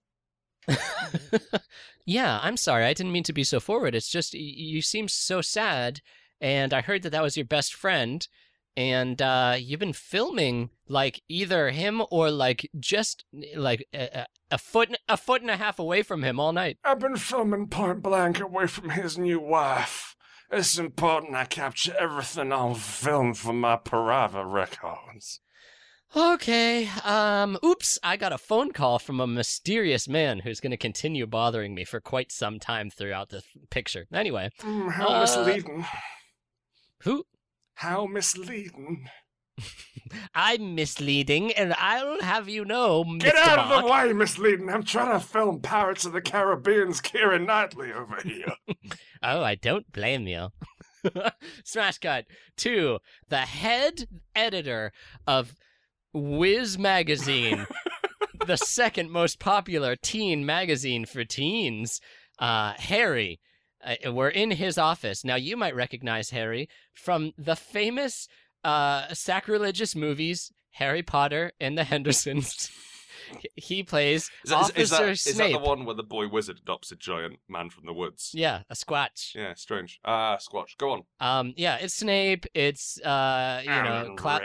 yeah, I'm sorry. I didn't mean to be so forward. It's just you seem so sad, and I heard that that was your best friend, and uh, you've been filming like either him or like just like a, a- foot a foot and a half away from him all night. I've been filming point blank away from his new wife. It's important I capture everything on film for my Parava records. Okay. Um. Oops. I got a phone call from a mysterious man who's going to continue bothering me for quite some time throughout the picture. Anyway, Mm, how Uh, misleading. who? How misleading. I'm misleading, and I'll have you know, Get Mr. out of the way, misleading. I'm trying to film Pirates of the Caribbean's Keira Knightley over here. Oh, I don't blame you. Smash cut to the head editor of Whiz Magazine, the second most popular teen magazine for teens, uh, Harry. Uh, we're in his office. Now, you might recognize Harry from the famous uh, sacrilegious movies Harry Potter and the Hendersons. he plays Officer Snape. Is that the one where the boy wizard adopts a giant man from the woods? Yeah, a squatch. Yeah, strange. Ah, Squatch. Go on. Um, yeah, it's Snape. It's uh, you know, Cla-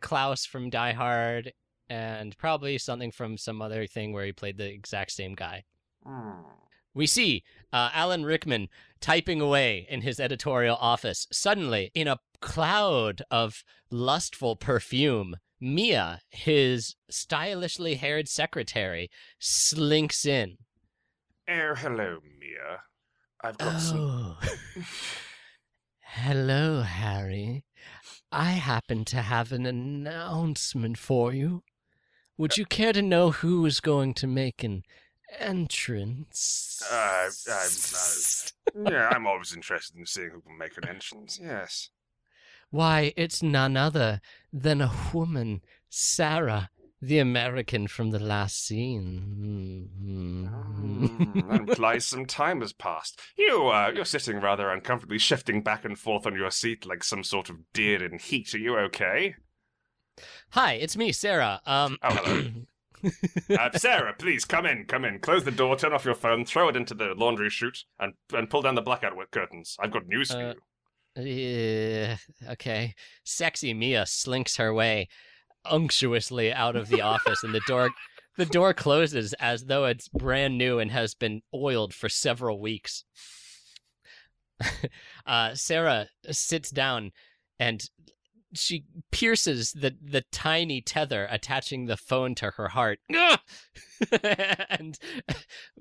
Klaus from Die Hard, and probably something from some other thing where he played the exact same guy. Hmm. We see uh, Alan Rickman typing away in his editorial office. Suddenly, in a cloud of lustful perfume, Mia, his stylishly haired secretary, slinks in. Oh, hello, Mia. I've got some. Oh. Hello, Harry. I happen to have an announcement for you. Would you care to know who is going to make an entrance? Uh, I'm, uh, yeah, I'm always interested in seeing who can make an entrance. Yes. Why, it's none other than a woman, Sarah, the American from the last scene. Mm, implies some time has passed. You, uh, you're sitting rather uncomfortably, shifting back and forth on your seat like some sort of deer in heat. Are you okay? Hi, it's me, Sarah. Um, Oh, hello. Uh, Sarah, please come in, come in. Close the door, turn off your phone, throw it into the laundry chute, and and pull down the blackout curtains. I've got news for Uh, you. Yeah, okay. Sexy Mia slinks her way unctuously out of the office and the door the door closes as though it's brand new and has been oiled for several weeks. uh, Sarah sits down and she pierces the the tiny tether attaching the phone to her heart and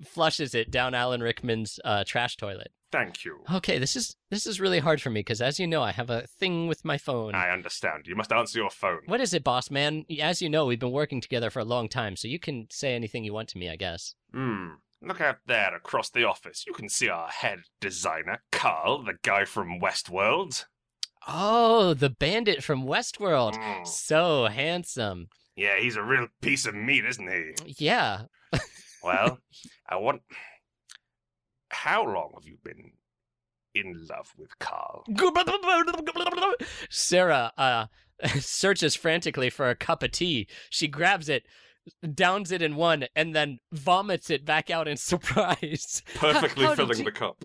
flushes it down Alan Rickman's uh, trash toilet. Thank you. Okay, this is this is really hard for me because, as you know, I have a thing with my phone. I understand. You must answer your phone. What is it, boss man? As you know, we've been working together for a long time, so you can say anything you want to me, I guess. Hmm. Look out there across the office. You can see our head designer, Carl, the guy from Westworld. Oh, the bandit from Westworld. Mm. So handsome. Yeah, he's a real piece of meat, isn't he? Yeah. Well, I want. How long have you been in love with Carl? Sarah uh, searches frantically for a cup of tea. She grabs it, downs it in one, and then vomits it back out in surprise. Perfectly how did filling you- the cup.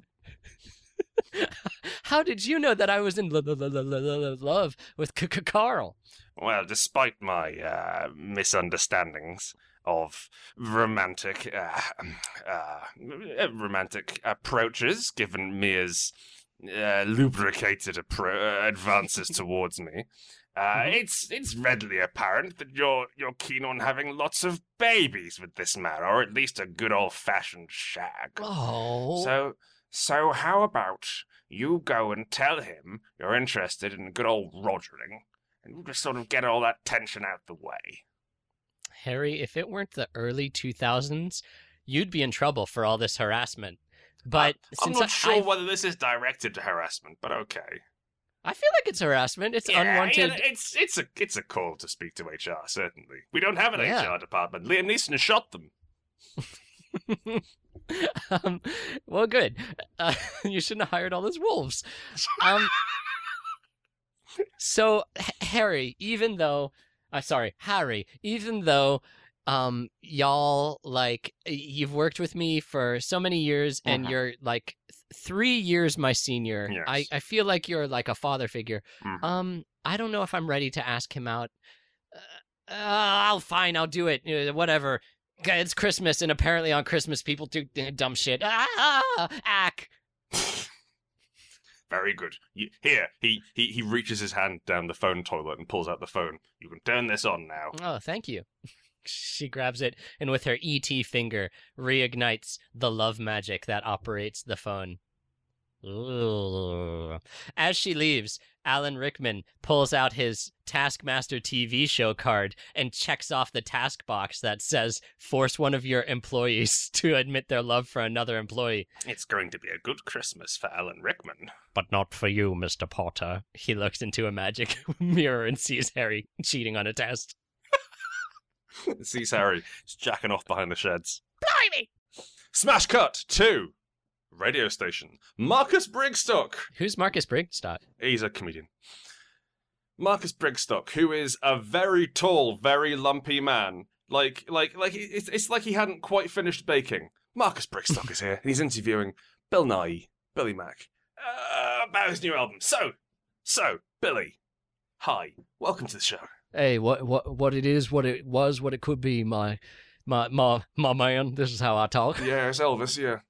How did you know that I was in lo- lo- lo- lo- lo- lo- love with Carl? Well, despite my uh, misunderstandings of romantic, uh, uh, romantic approaches, given Mia's lubricated appro- advances towards me, uh, Mhm. it's it's readily apparent that you're you're keen on having lots of babies with this man, or at least a good old fashioned shag. Oh. So, so how about you go and tell him you're interested in good old rogering, and we'll just sort of get all that tension out the way. Harry, if it weren't the early 2000s, you'd be in trouble for all this harassment. But I'm not I, sure I, whether this is directed to harassment, but okay. I feel like it's harassment. It's Yeah, unwanted. it's it's a it's a call to speak to HR. Certainly, we don't have an Yeah. HR department. Liam Neeson shot them. um, well, good. Uh, you shouldn't have hired all those wolves. Um, so H- Harry, even though, uh, sorry, Harry, even though, um, y'all like you've worked with me for so many years, and Mhm. you're like th- three years my senior. I Yes. I feel like you're like a father figure. Mhm. Um, I don't know if I'm ready to ask him out. Uh, uh, I'll fine. I'll do it. Uh, whatever. It's Christmas, and apparently on Christmas people do dumb shit. Ah, ah, ack. Very good. You, here, he, he he reaches his hand down the phone toilet and pulls out the phone. You can turn this on now. Oh, thank you. She grabs it and with her ET finger reignites the love magic that operates the phone. Ooh. As she leaves, Alan Rickman pulls out his Taskmaster TV show card and checks off the task box that says, Force one of your employees to admit their love for another employee. It's going to be a good Christmas for Alan Rickman. But not for you, Mr. Potter. He looks into a magic mirror and sees Harry cheating on a test. Sees Harry just jacking off behind the sheds. Blimey! Smash cut to radio station. Marcus Brigstocke. Who's Marcus Brigstocke? He's a comedian. Marcus Brigstocke, who is a very tall, very lumpy man. Like, like, like it's, it's like he hadn't quite finished baking. Marcus Brigstocke is here, and he's interviewing Bill Nye, Billy Mack, uh, about his new album. So, so Billy, hi, welcome to the show. Hey, what what what it is, what it was, what it could be, my my my my man. This is how I talk. Yeah, it's Elvis. Yeah.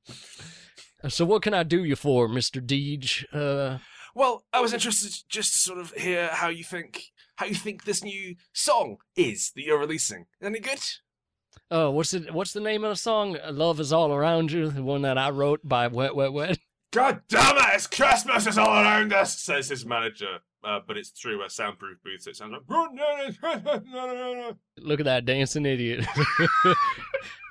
So what can I do you for, Mister Deej? Uh, Well, I was interested just to sort of hear how you think how you think this new song is that you're releasing. Any good? oh, what's it? What's the name of the song? Love is all around you. The one that I wrote by Wet Wet Wet. God damn it! It's Christmas is all around us, says his manager. Uh, but it's through a soundproof booth, so it sounds like. Look at that dancing idiot.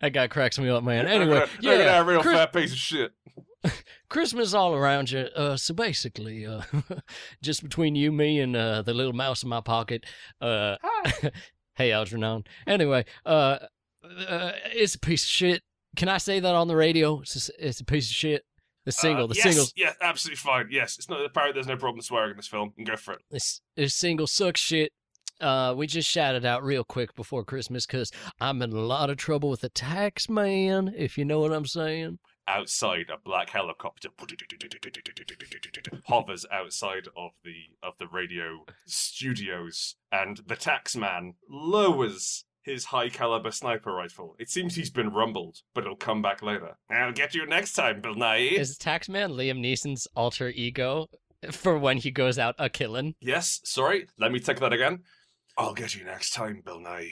that guy cracks me up, man. Anyway, Look yeah, that real Chris- fat piece of shit. Christmas all around you. Uh, so basically, uh, just between you, me, and uh, the little mouse in my pocket. Uh, hey, Algernon. Anyway, uh, uh, it's a piece of shit. Can I say that on the radio? It's a, it's a piece of shit. The single, Uh, the yes, single, Yeah, absolutely fine. Yes, it's not. Apparently, there's no problem swearing in this film. Can go for it. this, this single sucks shit. Uh, we just shouted out real quick before Christmas because I'm in a lot of trouble with the tax man, if you know what I'm saying. outside a black helicopter hovers outside of the of the radio studios and the tax man lowers his high caliber sniper rifle. It seems he's been rumbled, but it'll come back later. I'll get you next time, Bill Nye. Is Taxman Liam Neeson's alter ego? for when he goes out a killing. Yes, sorry, let me take that again. I'll get you next time, Bill Nye.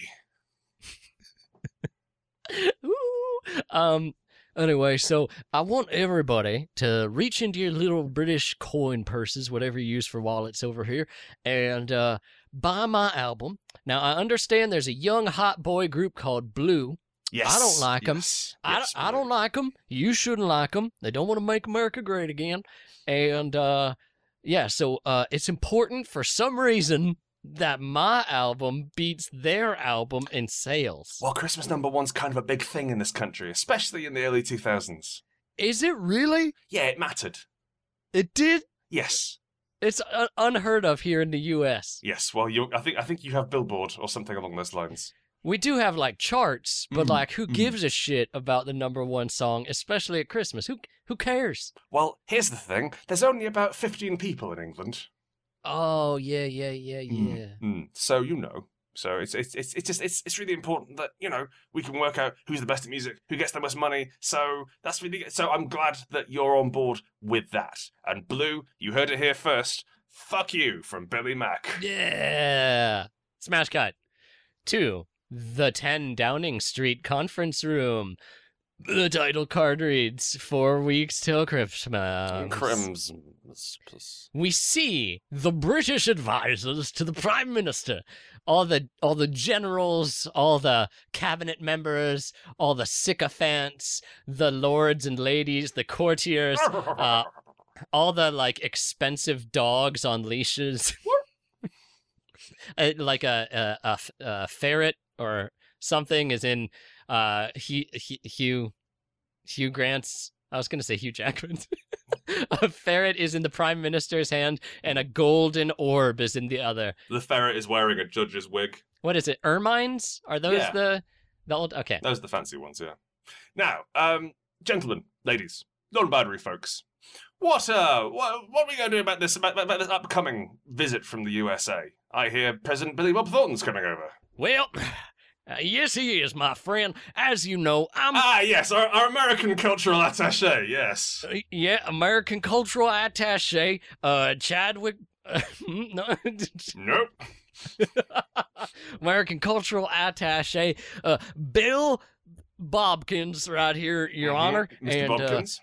Ooh. Um. Anyway, so I want everybody to reach into your little British coin purses, whatever you use for wallets over here, and uh, buy my album. Now I understand there's a young hot boy group called Blue. Yes. I don't like 'em. yes, I, yes, I don't like them. You shouldn't like them. They don't want to make America great again. And uh, yeah, so uh, it's important for some reason that my album beats their album in sales. Well, Christmas number one's kind of a big thing in this country, especially in the early 2000s. Is it really? Yeah, it mattered. It did. Yes. It's un- unheard of here in the U.S. Yes. Well, you I think I think you have Billboard or something along those lines. We do have like charts, but Mm, like, who mm. gives a shit about the number one song, especially at Christmas? Who who cares? Well, here's the thing. There's only about 15 people in England. Oh yeah, yeah, yeah, Mm, yeah. mm. So you know. So it's it's it's it's just it's it's really important that you know we can work out who's the best at music, who gets the most money. So that's really good. so. I'm glad that you're on board with that. And Blue, you heard it here first. Fuck you from Billy Mack. Yeah. Smash cut. Two. The 10 Downing Street conference room. The title card reads Four weeks till Christmas. Crims. We see the British advisors to the Prime Minister. All the all the generals, all the cabinet members, all the sycophants, the lords and ladies, the courtiers, uh, all the like expensive dogs on leashes, uh, like a ferret or something is in uh Hugh Hugh Hugh Grant's. I was gonna say Hugh Jackman's. a ferret is in the prime minister's hand, and a golden orb is in the other. the ferret is wearing a judge's wig. What is it? Ermines? Are those Yeah. the the old? Okay. Those are the fancy ones, yeah. Now, um, gentlemen, ladies, non-binary folks, what uh, what, what are we going to do about this about, about this upcoming visit from the USA? I hear President Billy Bob Thornton's coming over. Well, uh, yes, he is, my friend. As you know, I'm Ah, yes, our, our American cultural attaché. Yes. Uh, yeah, American cultural attaché, uh, Chadwick. no, Nope. American cultural attaché, uh, Bill Bobkins, right here, Your Mhm, Honor. Mr. And uh, Bobkins.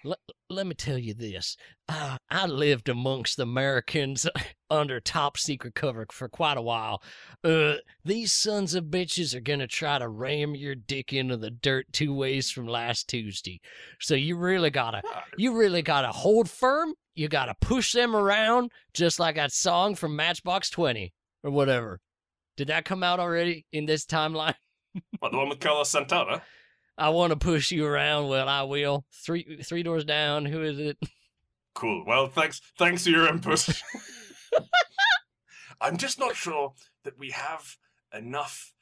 let me tell you this: uh, I lived amongst the Americans under top secret cover for quite a while. Uh, these sons of bitches are gonna try to ram your dick into the dirt two ways from last Tuesday. So you really gotta you really gotta hold firm. You gotta push them around, just like that song from Matchbox Twenty or whatever. Did that come out already in this timeline? What, the one with Carlos Santana? I want to push you around. Well, I will. Three three doors down. Who is it? Cool. Well, thanks. Thanks for your input. I'm just not sure that we have enough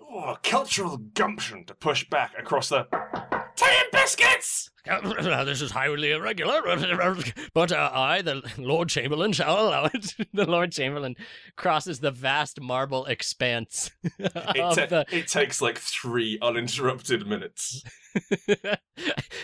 oh, cultural gumption to push back across the biscuits. this is highly irregular, but uh, I, the Lord Chamberlain, shall allow it. the Lord Chamberlain crosses the vast marble expanse It, ta- the it takes like three uninterrupted minutes.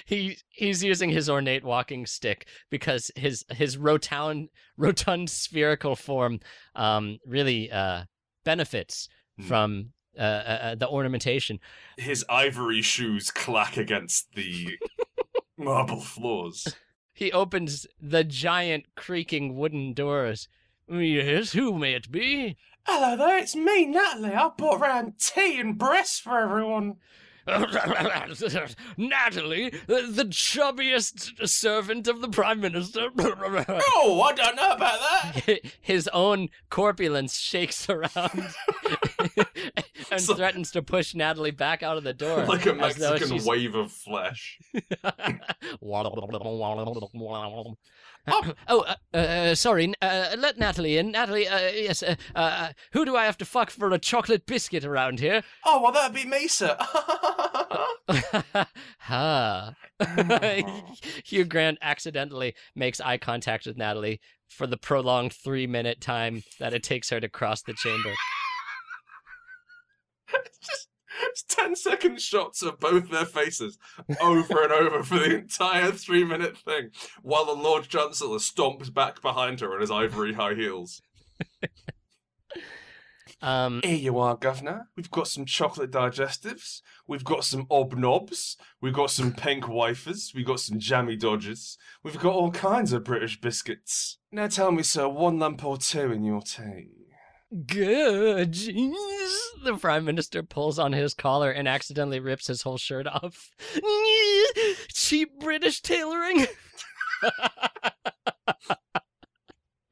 he he's using his ornate walking stick because his his rotund rotund spherical form um really uh benefits Hmm. from uh, uh, uh, the ornamentation. His ivory shoes clack against the marble floors. He opens the giant creaking wooden doors. Yes, who may it be? Hello there, it's me, Natalie. I brought round tea and breasts for everyone. Natalie, the the chubbiest servant of the Prime Minister. Oh, I don't know about that. His own corpulence shakes around and So- threatens to push Natalie back out of the door. like a Mexican wave of flesh. Oh, uh, uh, sorry. Uh, let Natalie in. Natalie, uh, yes. Uh, uh, who do I have to fuck for a chocolate biscuit around here? Oh, well, that'd be me, sir. ha. Hugh Grant accidentally makes eye contact with Natalie for the prolonged three minute time that it takes her to cross the chamber. just, It's 10 second shots of both their faces over and over for the entire three minute thing, while the Lord Chancellor stomps back behind her in his ivory high heels. Um, Here you are, Governor. We've got some chocolate digestives. We've got some obnobs. We've got some pink wafers. We've got some jammy dodgers. We've got all kinds of British biscuits. Now tell me, sir, one lump or two in your tea. Good. Jeez. The prime minister pulls on his collar and accidentally rips his whole shirt off. Cheap British tailoring.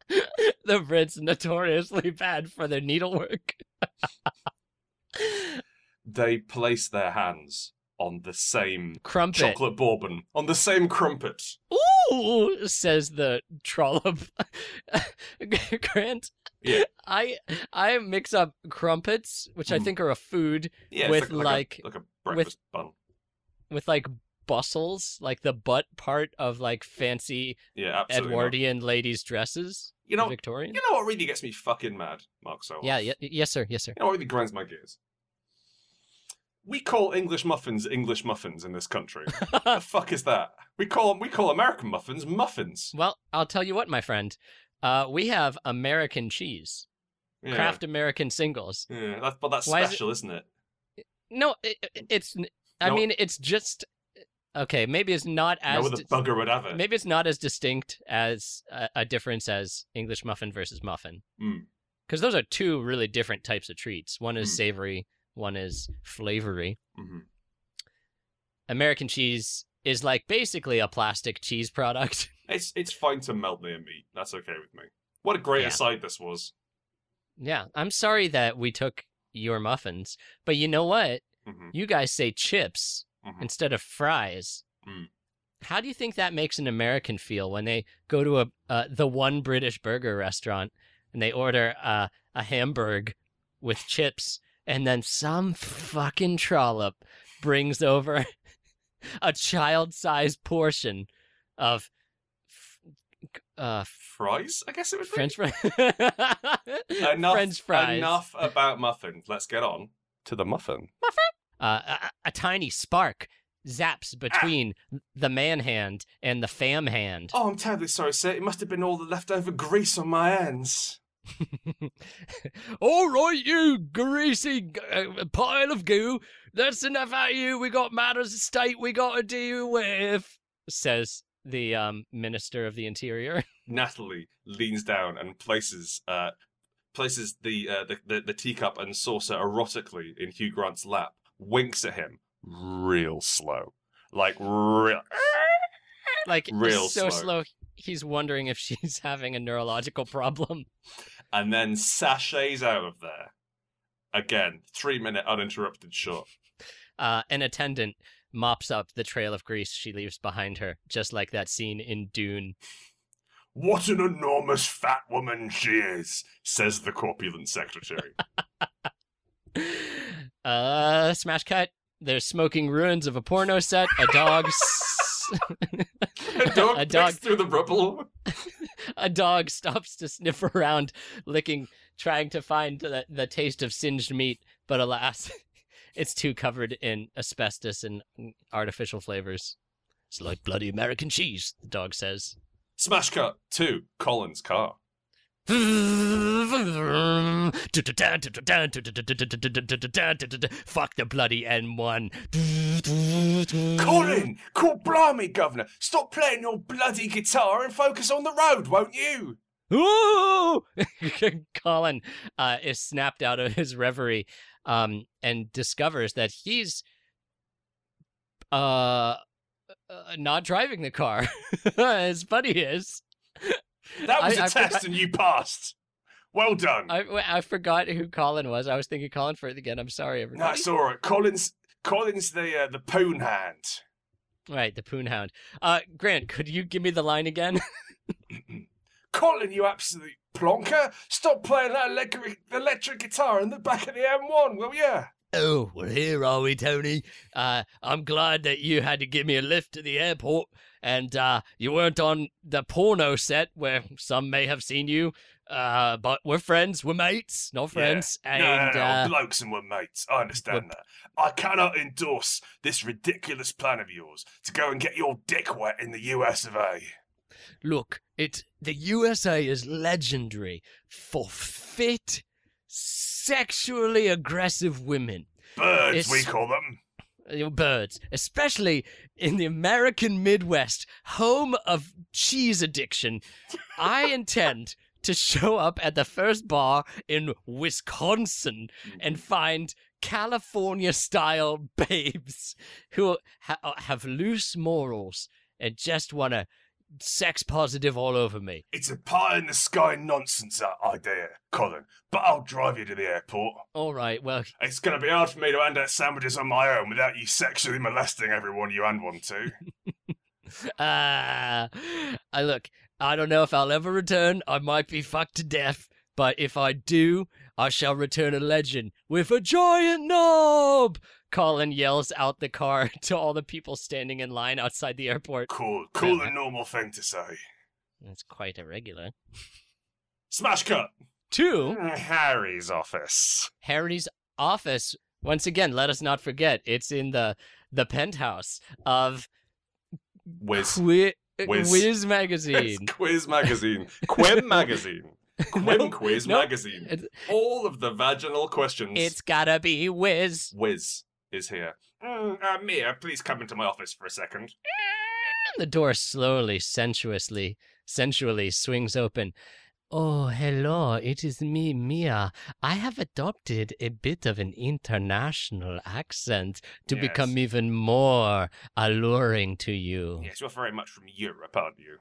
the Brits notoriously bad for their needlework. They place their hands on the same Crumpet. chocolate bourbon, on the same crumpet. Ooh, says the trollop. Grant. Yeah. I I mix up crumpets, which I Mm. think are a food, Yeah, it's With, like, like- a, like a breakfast bun. with like bustles, like the butt part of like fancy Yeah, absolutely. not. Edwardian ladies' dresses. You know, Victorian. you know what really gets me fucking mad, Mark Sohoff? yeah, yeah, yes, sir, yes, sir. You know what really grinds my gears? We call English muffins English muffins in this country. the fuck is that? We call we call American muffins muffins. well, I'll tell you what, my friend. Uh, we have American cheese, Yeah, Kraft American singles. yeah. That's, but that's Why special, is not it? No, it, it's. I No. mean, it's just. Okay, maybe it's not as. other dis- bugger would have it. Maybe it's not as distinct as a, a difference as English muffin versus muffin. Mm. Because those are two really different types of treats. One is Mm. savory, one is flavory. Mhm. American cheese is like basically a plastic cheese product. It's it's fine to melt near meat. That's okay with me. What a great Yeah. aside this was. yeah, I'm sorry that we took your muffins, but you know what? Mhm, You guys say chips mhm. instead of fries. Mm. How do you think that makes an American feel when they go to a uh, the one British burger restaurant and they order uh, a hamburger with chips, and then some fucking trollop brings over a child-sized portion of uh, Fries, I guess it was. French fries. enough, French fries. Enough about muffins. Let's get on to the muffin. Uh, a, a tiny spark zaps between the man hand and the fam hand. Oh, I'm terribly sorry, sir. It must have been all the leftover grease on my hands. All right, you greasy g- uh, pile of goo. That's enough out of you. We got matters of state we got to deal with, says the um, Minister of the Interior. Natalie leans down and places uh places the uh, the, the the teacup and saucer erotically in Hugh Grant's lap. Winks at him real slow, like real. like, Real so slow. slow. He's wondering if she's having a neurological problem. And then sachets out of there. Again, three minute uninterrupted shot. Uh, an attendant mops up the trail of grease she leaves behind her, just like that scene in Dune. What an enormous fat woman she is, says the corpulent secretary. Uh, smash cut. There's smoking ruins of a porno set. A dog. a dog a dog. through the rubble. A dog stops to sniff around, licking, trying to find the, the taste of singed meat, but alas, it's too covered in asbestos and artificial flavors. It's like bloody American cheese, the dog says. Smash cut to Colin's car. Fuck the bloody M1. Colin, call blimey, Governor. Stop playing your bloody guitar and focus on the road, won't you? Ooh! Colin uh, is snapped out of his reverie um, and discovers that he's uh, uh, not driving the car. his buddy is. That was I- a I test forgot- and you passed. Well done. I, I forgot who Colin was. I was thinking Colin Firth again. I'm sorry, everybody. That's all right. Colin's Colin's the uh, the poon hand. Right, the Poon Hound. Uh, Grant, could you give me the line again? Colin, you absolute plonker! Stop playing that electric electric guitar in the back of the M1, will ya? Oh, well, here are we, Tony. Uh, I'm glad that you had to give me a lift to the airport and uh, you weren't on the porno set where some may have seen you Uh, but we're friends. We're mates, not friends. No, And no, no, uh, blokes and we're mates. I understand we're- that. I cannot endorse this ridiculous plan of yours to go and get your dick wet in the US of A. look, it the USA is legendary for fit, sexually aggressive women. Birds, we call them. uh, birds, especially in the American Midwest, home of cheese addiction. I intend to show up at the first bar in Wisconsin and find California style babes who ha- uh, have loose morals and just want to sex positive all over me. It's a pie in the sky nonsense uh, idea, Colin, but I'll drive you to the airport. All right, well, It's going to be hard for me to hand out sandwiches on my own without you sexually molesting everyone you hand one to. Ah, I look. I don't know if I'll ever return. I might be fucked to death, but if I do, I shall return a legend with a giant knob. Colin yells out the car to all the people standing in line outside the airport. Cool, cool and normal thing to say. That's quite irregular. Smash cut! Two, Harry's office. Harry's office. Once again, let us not forget it's in the the penthouse of Whiz. Qui- uh, Whiz. Whiz magazine. It's Quiz Magazine. Quim Magazine. Quim Quiz no, Magazine. All of the vaginal questions. it's gotta be Whiz. Whiz is here. Mm, uh, Mia, please come into my office for a second. The door slowly, sensuously, sensually swings open. Oh, hello, it is me, Mia. I have adopted a bit of an international accent to Yes. become even more alluring to you. Yes, you're very much from Europe, aren't you?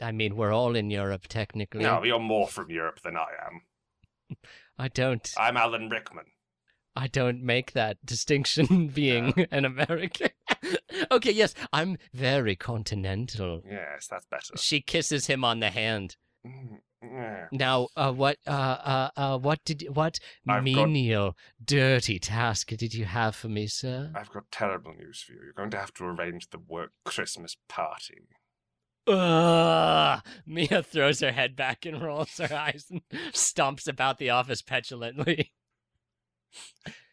I mean, we're all in Europe, technically. No, you're more from Europe than I am. I don't. I'm Alan Rickman. I don't make that distinction being an American. okay, yes, I'm very continental. Yes, that's better. She kisses him on the hand. Mm, yeah. Now, uh, what, uh, uh, uh, what did, what I've got- menial, dirty task did you have for me, sir? I've got terrible news for you. You're going to have to arrange the work Christmas party. Ugh. Mia throws her head back and rolls her eyes and stomps about the office petulantly.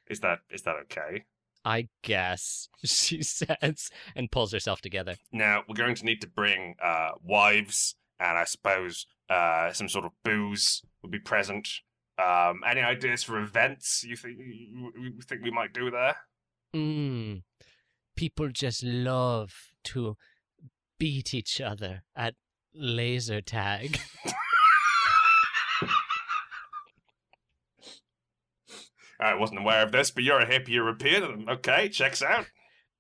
Is that is that okay? I guess, she says, and pulls herself together. Now we're going to need to bring uh, wives, and I suppose uh, some sort of booze would be present. Um, any ideas for events you think you, think we might do there? Mm. People just love to beat each other at laser tag. I wasn't aware of this, but you're a hip European. Okay, checks out.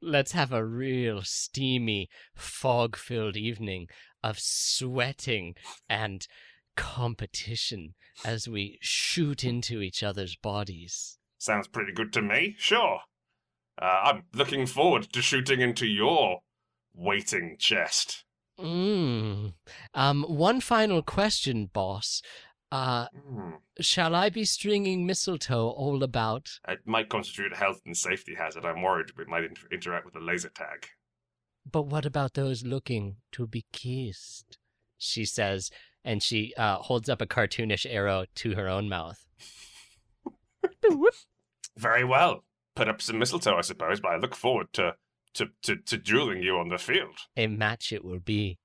Let's have a real steamy, fog filled evening of sweating and competition as we shoot into each other's bodies. Sounds pretty good to me. Sure. Uh, I'm looking forward to shooting into your waiting chest. Mm. Um, one final question, boss. Uh, Hmm. shall I be stringing mistletoe all about? It might constitute a health and safety hazard. I'm worried we might inter- interact with a laser tag. But what about those looking to be kissed? She says, and she uh, holds up a cartoonish arrow to her own mouth. Very well. Put up some mistletoe, I suppose, but I look forward to, to, to, to dueling you on the field. A match it will be.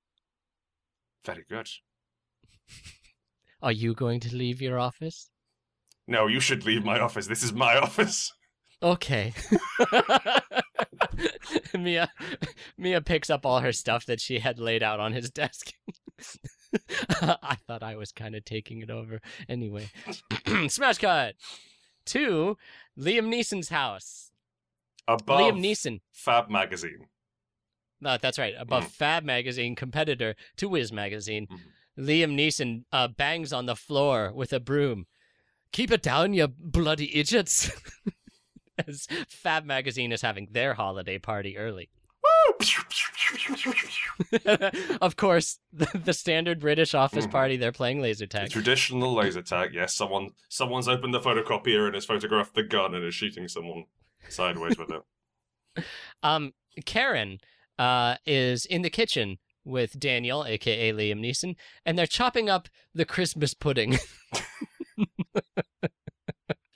Very good. Are you going to leave your office? No, you should leave my office. This is my office. Okay. Mia Mia picks up all her stuff that she had laid out on his desk. I thought I was kind of taking it over. Anyway, smash cut to Liam Neeson's house. Above Liam Neeson. Fab Magazine. No, that's right. Above Mm. Fab magazine, competitor to Whiz magazine, Mhm. Liam Neeson uh, bangs on the floor with a broom. Keep it down, you bloody idiots! As Fab magazine is having their holiday party early. of course, the, the standard British office Mhm. party, they're playing laser The tag. traditional laser tag, yes. Someone someone's opened the photocopier and has photographed the gun and is shooting someone sideways with it. Um, Karen uh, is in the kitchen with Daniel, aka Liam Neeson, and they're chopping up the Christmas pudding.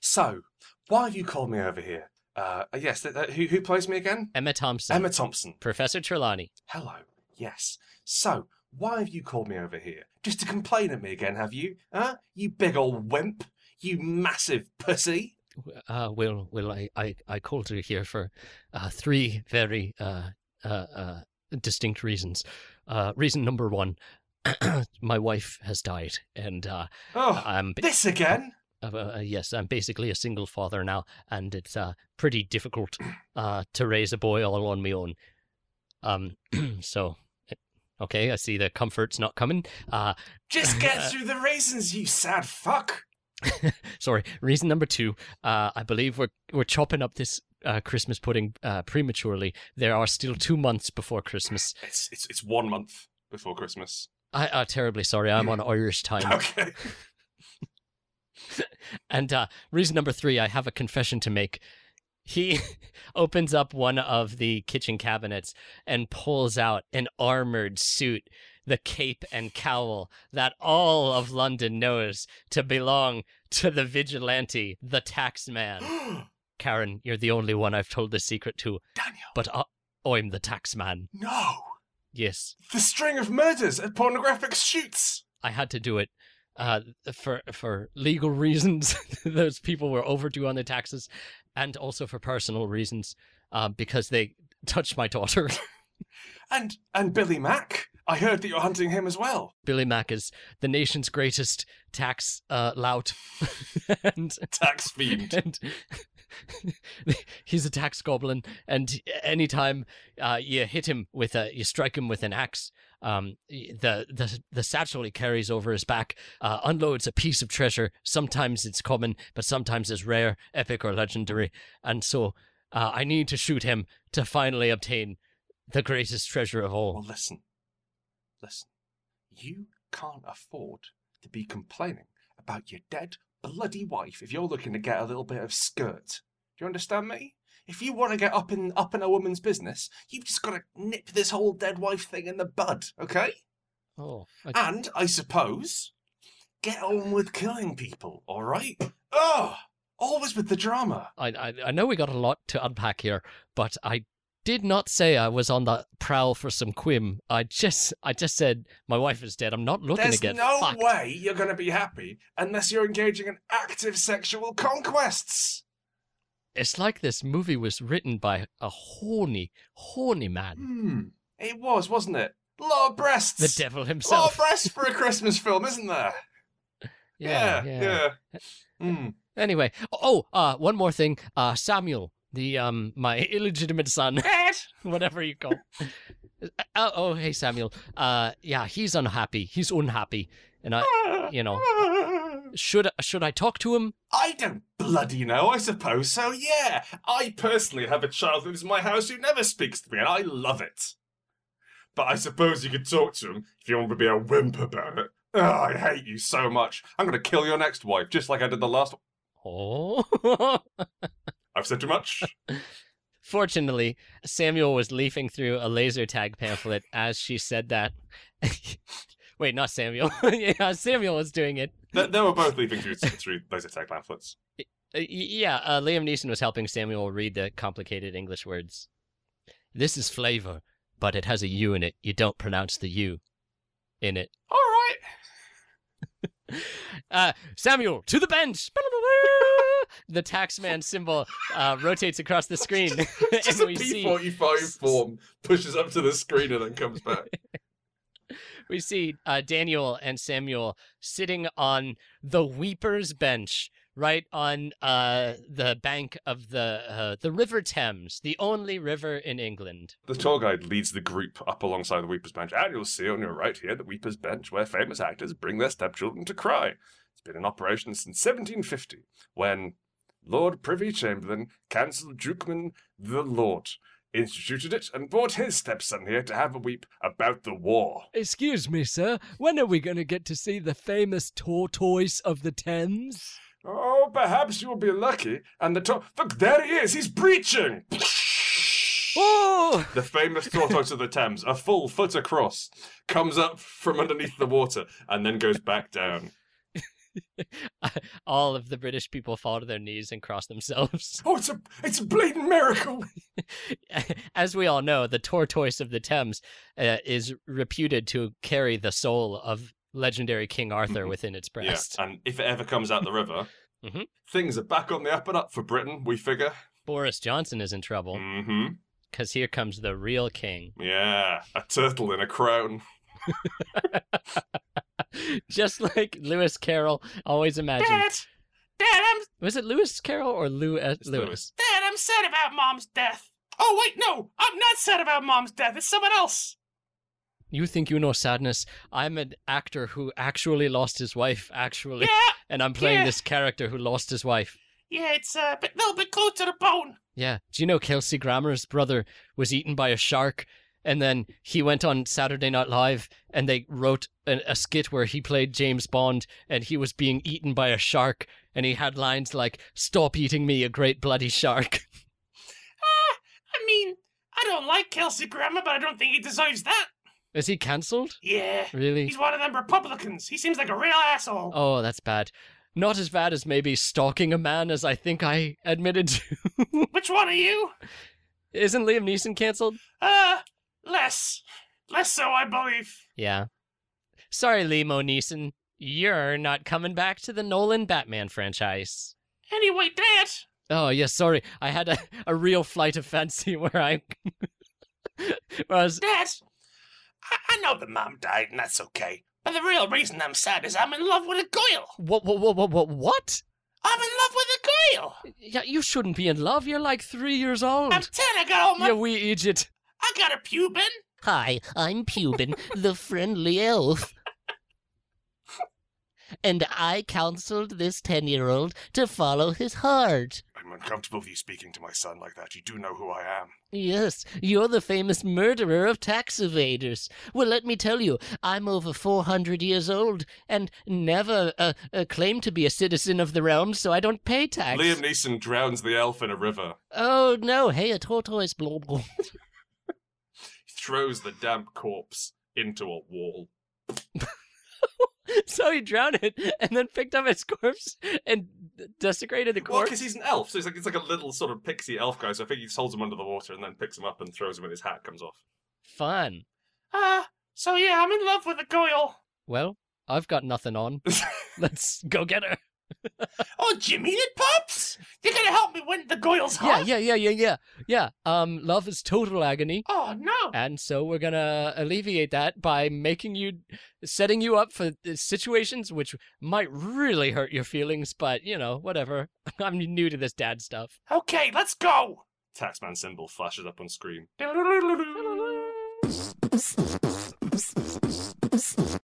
So, why have you called me over here? Uh, yes, th- th- who, who plays me again? Emma Thompson, Emma Thompson. Professor Trelawney. Hello. Yes. So, why have you called me over here? Just to complain at me again, have you? Huh? You big old wimp. You massive pussy. Uh, Will, Will, I, I, I called you here for uh, three very uh, uh, uh, distinct reasons. Uh, reason number one, my wife has died, and uh, Oh, I'm ba- this again? uh, uh, yes, I'm basically a single father now, and it's uh, pretty difficult uh, to raise a boy all on my own. Um, so, eh, okay, I see the comfort's not coming. Uh, Just get through the reasons, you sad fuck. sorry. Reason number two, uh, I believe we're we're chopping up this uh, Christmas pudding uh, prematurely. There are still two months before Christmas. It's it's it's one month before Christmas. I uh, terribly sorry. I'm on Irish time. Okay. And uh, reason number three, I have a confession to make. He opens up one of the kitchen cabinets and pulls out an armored suit, the cape and cowl that all of London knows to belong to the vigilante, the tax man. Karen, you're the only one I've told this secret to, Daniel. but uh, I'm the tax man. No. Yes, The string of murders at pornographic shoots. I had to do it uh, for for legal reasons. Those people were overdue on their taxes, and also for personal reasons, uh, because they touched my daughter. And and Billy Mack. I heard that you're hunting him as well. Billy Mack is the nation's greatest tax uh, lout, and Tax fiend. and he's a tax goblin. And anytime uh, you hit him with a, you strike him with an axe. Um, the the the satchel he carries over his back uh, unloads a piece of treasure. Sometimes it's common, but sometimes it's rare, epic, or legendary. And so uh, I need to shoot him to finally obtain the greatest treasure of all. Well, listen. Listen. You can't afford to be complaining about your dead bloody wife if you're looking to get a little bit of skirt. Do you understand me? If you want to get up in up in a woman's business, you've just got to nip this whole dead wife thing in the bud, okay? Oh, I- And I suppose get on with killing people, all right? Oh, always with the drama. I, I I know we got a lot to unpack here, but I did not say I was on the prowl for some quim. I just I just said my wife is dead. I'm not looking again. There's to get no fucked. way you're going to be happy unless you're engaging in active sexual conquests. It's like this movie was written by a horny, horny man. Hmm. It was, wasn't it? Lot of breasts. The devil himself. Lot of breasts for a Christmas film, isn't there? Yeah, yeah. yeah. Hmm. Anyway, oh, uh, one more thing. Uh, Samuel, the um, my illegitimate son, whatever you call. Oh, oh, hey Samuel. Uh, yeah, he's unhappy. He's unhappy, and I, you know, should should I talk to him? I don't bloody know, I suppose so, yeah. I personally have a child who lives in my house who never speaks to me, and I love it. But I suppose you could talk to him if you want to be a wimp about it. Oh, I hate you so much. I'm going to kill your next wife, just like I did the last one. Oh. I've said too much. Fortunately, Samuel was leafing through a laser tag pamphlet as she said that. Wait, not Samuel. yeah, Samuel was doing it. they, they were both leafing through, through laser tag pamphlets. Uh, yeah, uh, Liam Neeson was helping Samuel read the complicated English words. This is flavor, but it has a U in it. You don't pronounce the U in it. All right. Uh, Samuel, to the bench! The taxman symbol uh, rotates across the screen, Just and a we see P45 form pushes up to the screen and then comes back. we see uh, Daniel and Samuel sitting on the Weeper's bench, right on uh, the bank of the uh, the River Thames, the only river in England. The tour guide leads the group up alongside the Weeper's Bench, and you'll see on your right here the Weeper's Bench, where famous actors bring their stepchildren to cry. It's been in operation since 1750, when Lord Privy Chamberlain, Council Dukeman the Lord, instituted it and brought his stepson here to have a weep about the war. Excuse me, sir. When are we going to get to see the famous tortoise of the Thames? Oh, perhaps you will be lucky, and the to- Look, there he is! He's breaching! Oh! The famous tortoise of the Thames, a full foot across, comes up from underneath the water and then goes back down. All of the British people fall to their knees and cross themselves. Oh, it's a it's a blatant miracle. As we all know, the tortoise of the Thames uh, is reputed to carry the soul of legendary King Arthur within its Yeah, breast. and if it ever comes out the river, Mhm. things are back on the up and up for Britain. We figure. Boris Johnson is in trouble Mm-hmm. because here comes the real king. Yeah, a turtle in a crown. Just like Lewis Carroll always imagined. Dad, Dad, I'm Was it Lewis Carroll or Lew- uh, Lewis? Lewis. Dad, I'm sad about Mom's death. Oh wait, no, I'm not sad about Mom's death. It's someone else. You think you know sadness? I'm an actor who actually lost his wife, actually. Yeah, And I'm playing yeah. this character who lost his wife. yeah, it's a bit, little bit close to the bone. Yeah. Do you know Kelsey Grammer's brother was eaten by a shark? And then he went on Saturday Night Live and they wrote a, a skit where he played James Bond and he was being eaten by a shark. And he had lines like, Stop eating me, a great bloody shark. Ah, I mean, I don't like Kelsey Grammer, but I don't think he deserves that. Is he cancelled? Yeah, Really? he's one of them Republicans. He seems like a real asshole. Oh, that's bad. Not as bad as maybe stalking a man as I think I admitted to. Which one are you? Isn't Liam Neeson cancelled? Uh, less, less so, I believe. Yeah. Sorry, Liam Neeson. You're not coming back to the Nolan Batman franchise. Anyway, Dad, Oh, yes, sorry. I had a, a real flight of fancy where I. where I was. Dad, I, I know that Mom died, and that's okay. But the real reason I'm sad is I'm in love with a girl. What, what, what, what, what? What? I'm in love with a girl. Yeah, you shouldn't be in love. You're like three years old. I'm ten. All my. You wee idiot. I got a pubin. Hi, I'm Pubin, the friendly elf. And I counseled this 10 year old to follow his heart. I'm uncomfortable with you speaking to my son like that. You do know who I am. Yes, you're the famous murderer of tax evaders. Well, let me tell you, I'm over 400 years old and never uh, uh, claimed to be a citizen of the realm, so I don't pay tax. Liam Neeson drowns the elf in a river. Oh, no, hey, a tortoise, blah, blah. He throws the damp corpse into a wall. so he drowned it and then picked up his corpse and desecrated the corpse. Well, corpse. because he's an elf, so he's like it's like a little sort of pixie elf guy. So I think he just holds him under the water and then picks him up and throws him when his hat comes off. Fun. Uh, so yeah, I'm in love with a girl. Well, I've got nothing on. Let's go get her. oh, Jimmy it Pops! You're gonna help me win the Goyle's heart? Yeah, yeah, yeah, yeah, yeah. Yeah. Um, love is total agony. Oh no! And so we're gonna alleviate that by making you, setting you up for situations which might really hurt your feelings, but you know, whatever. I'm new to this dad stuff. Okay, let's go. Taxman symbol flashes up on screen.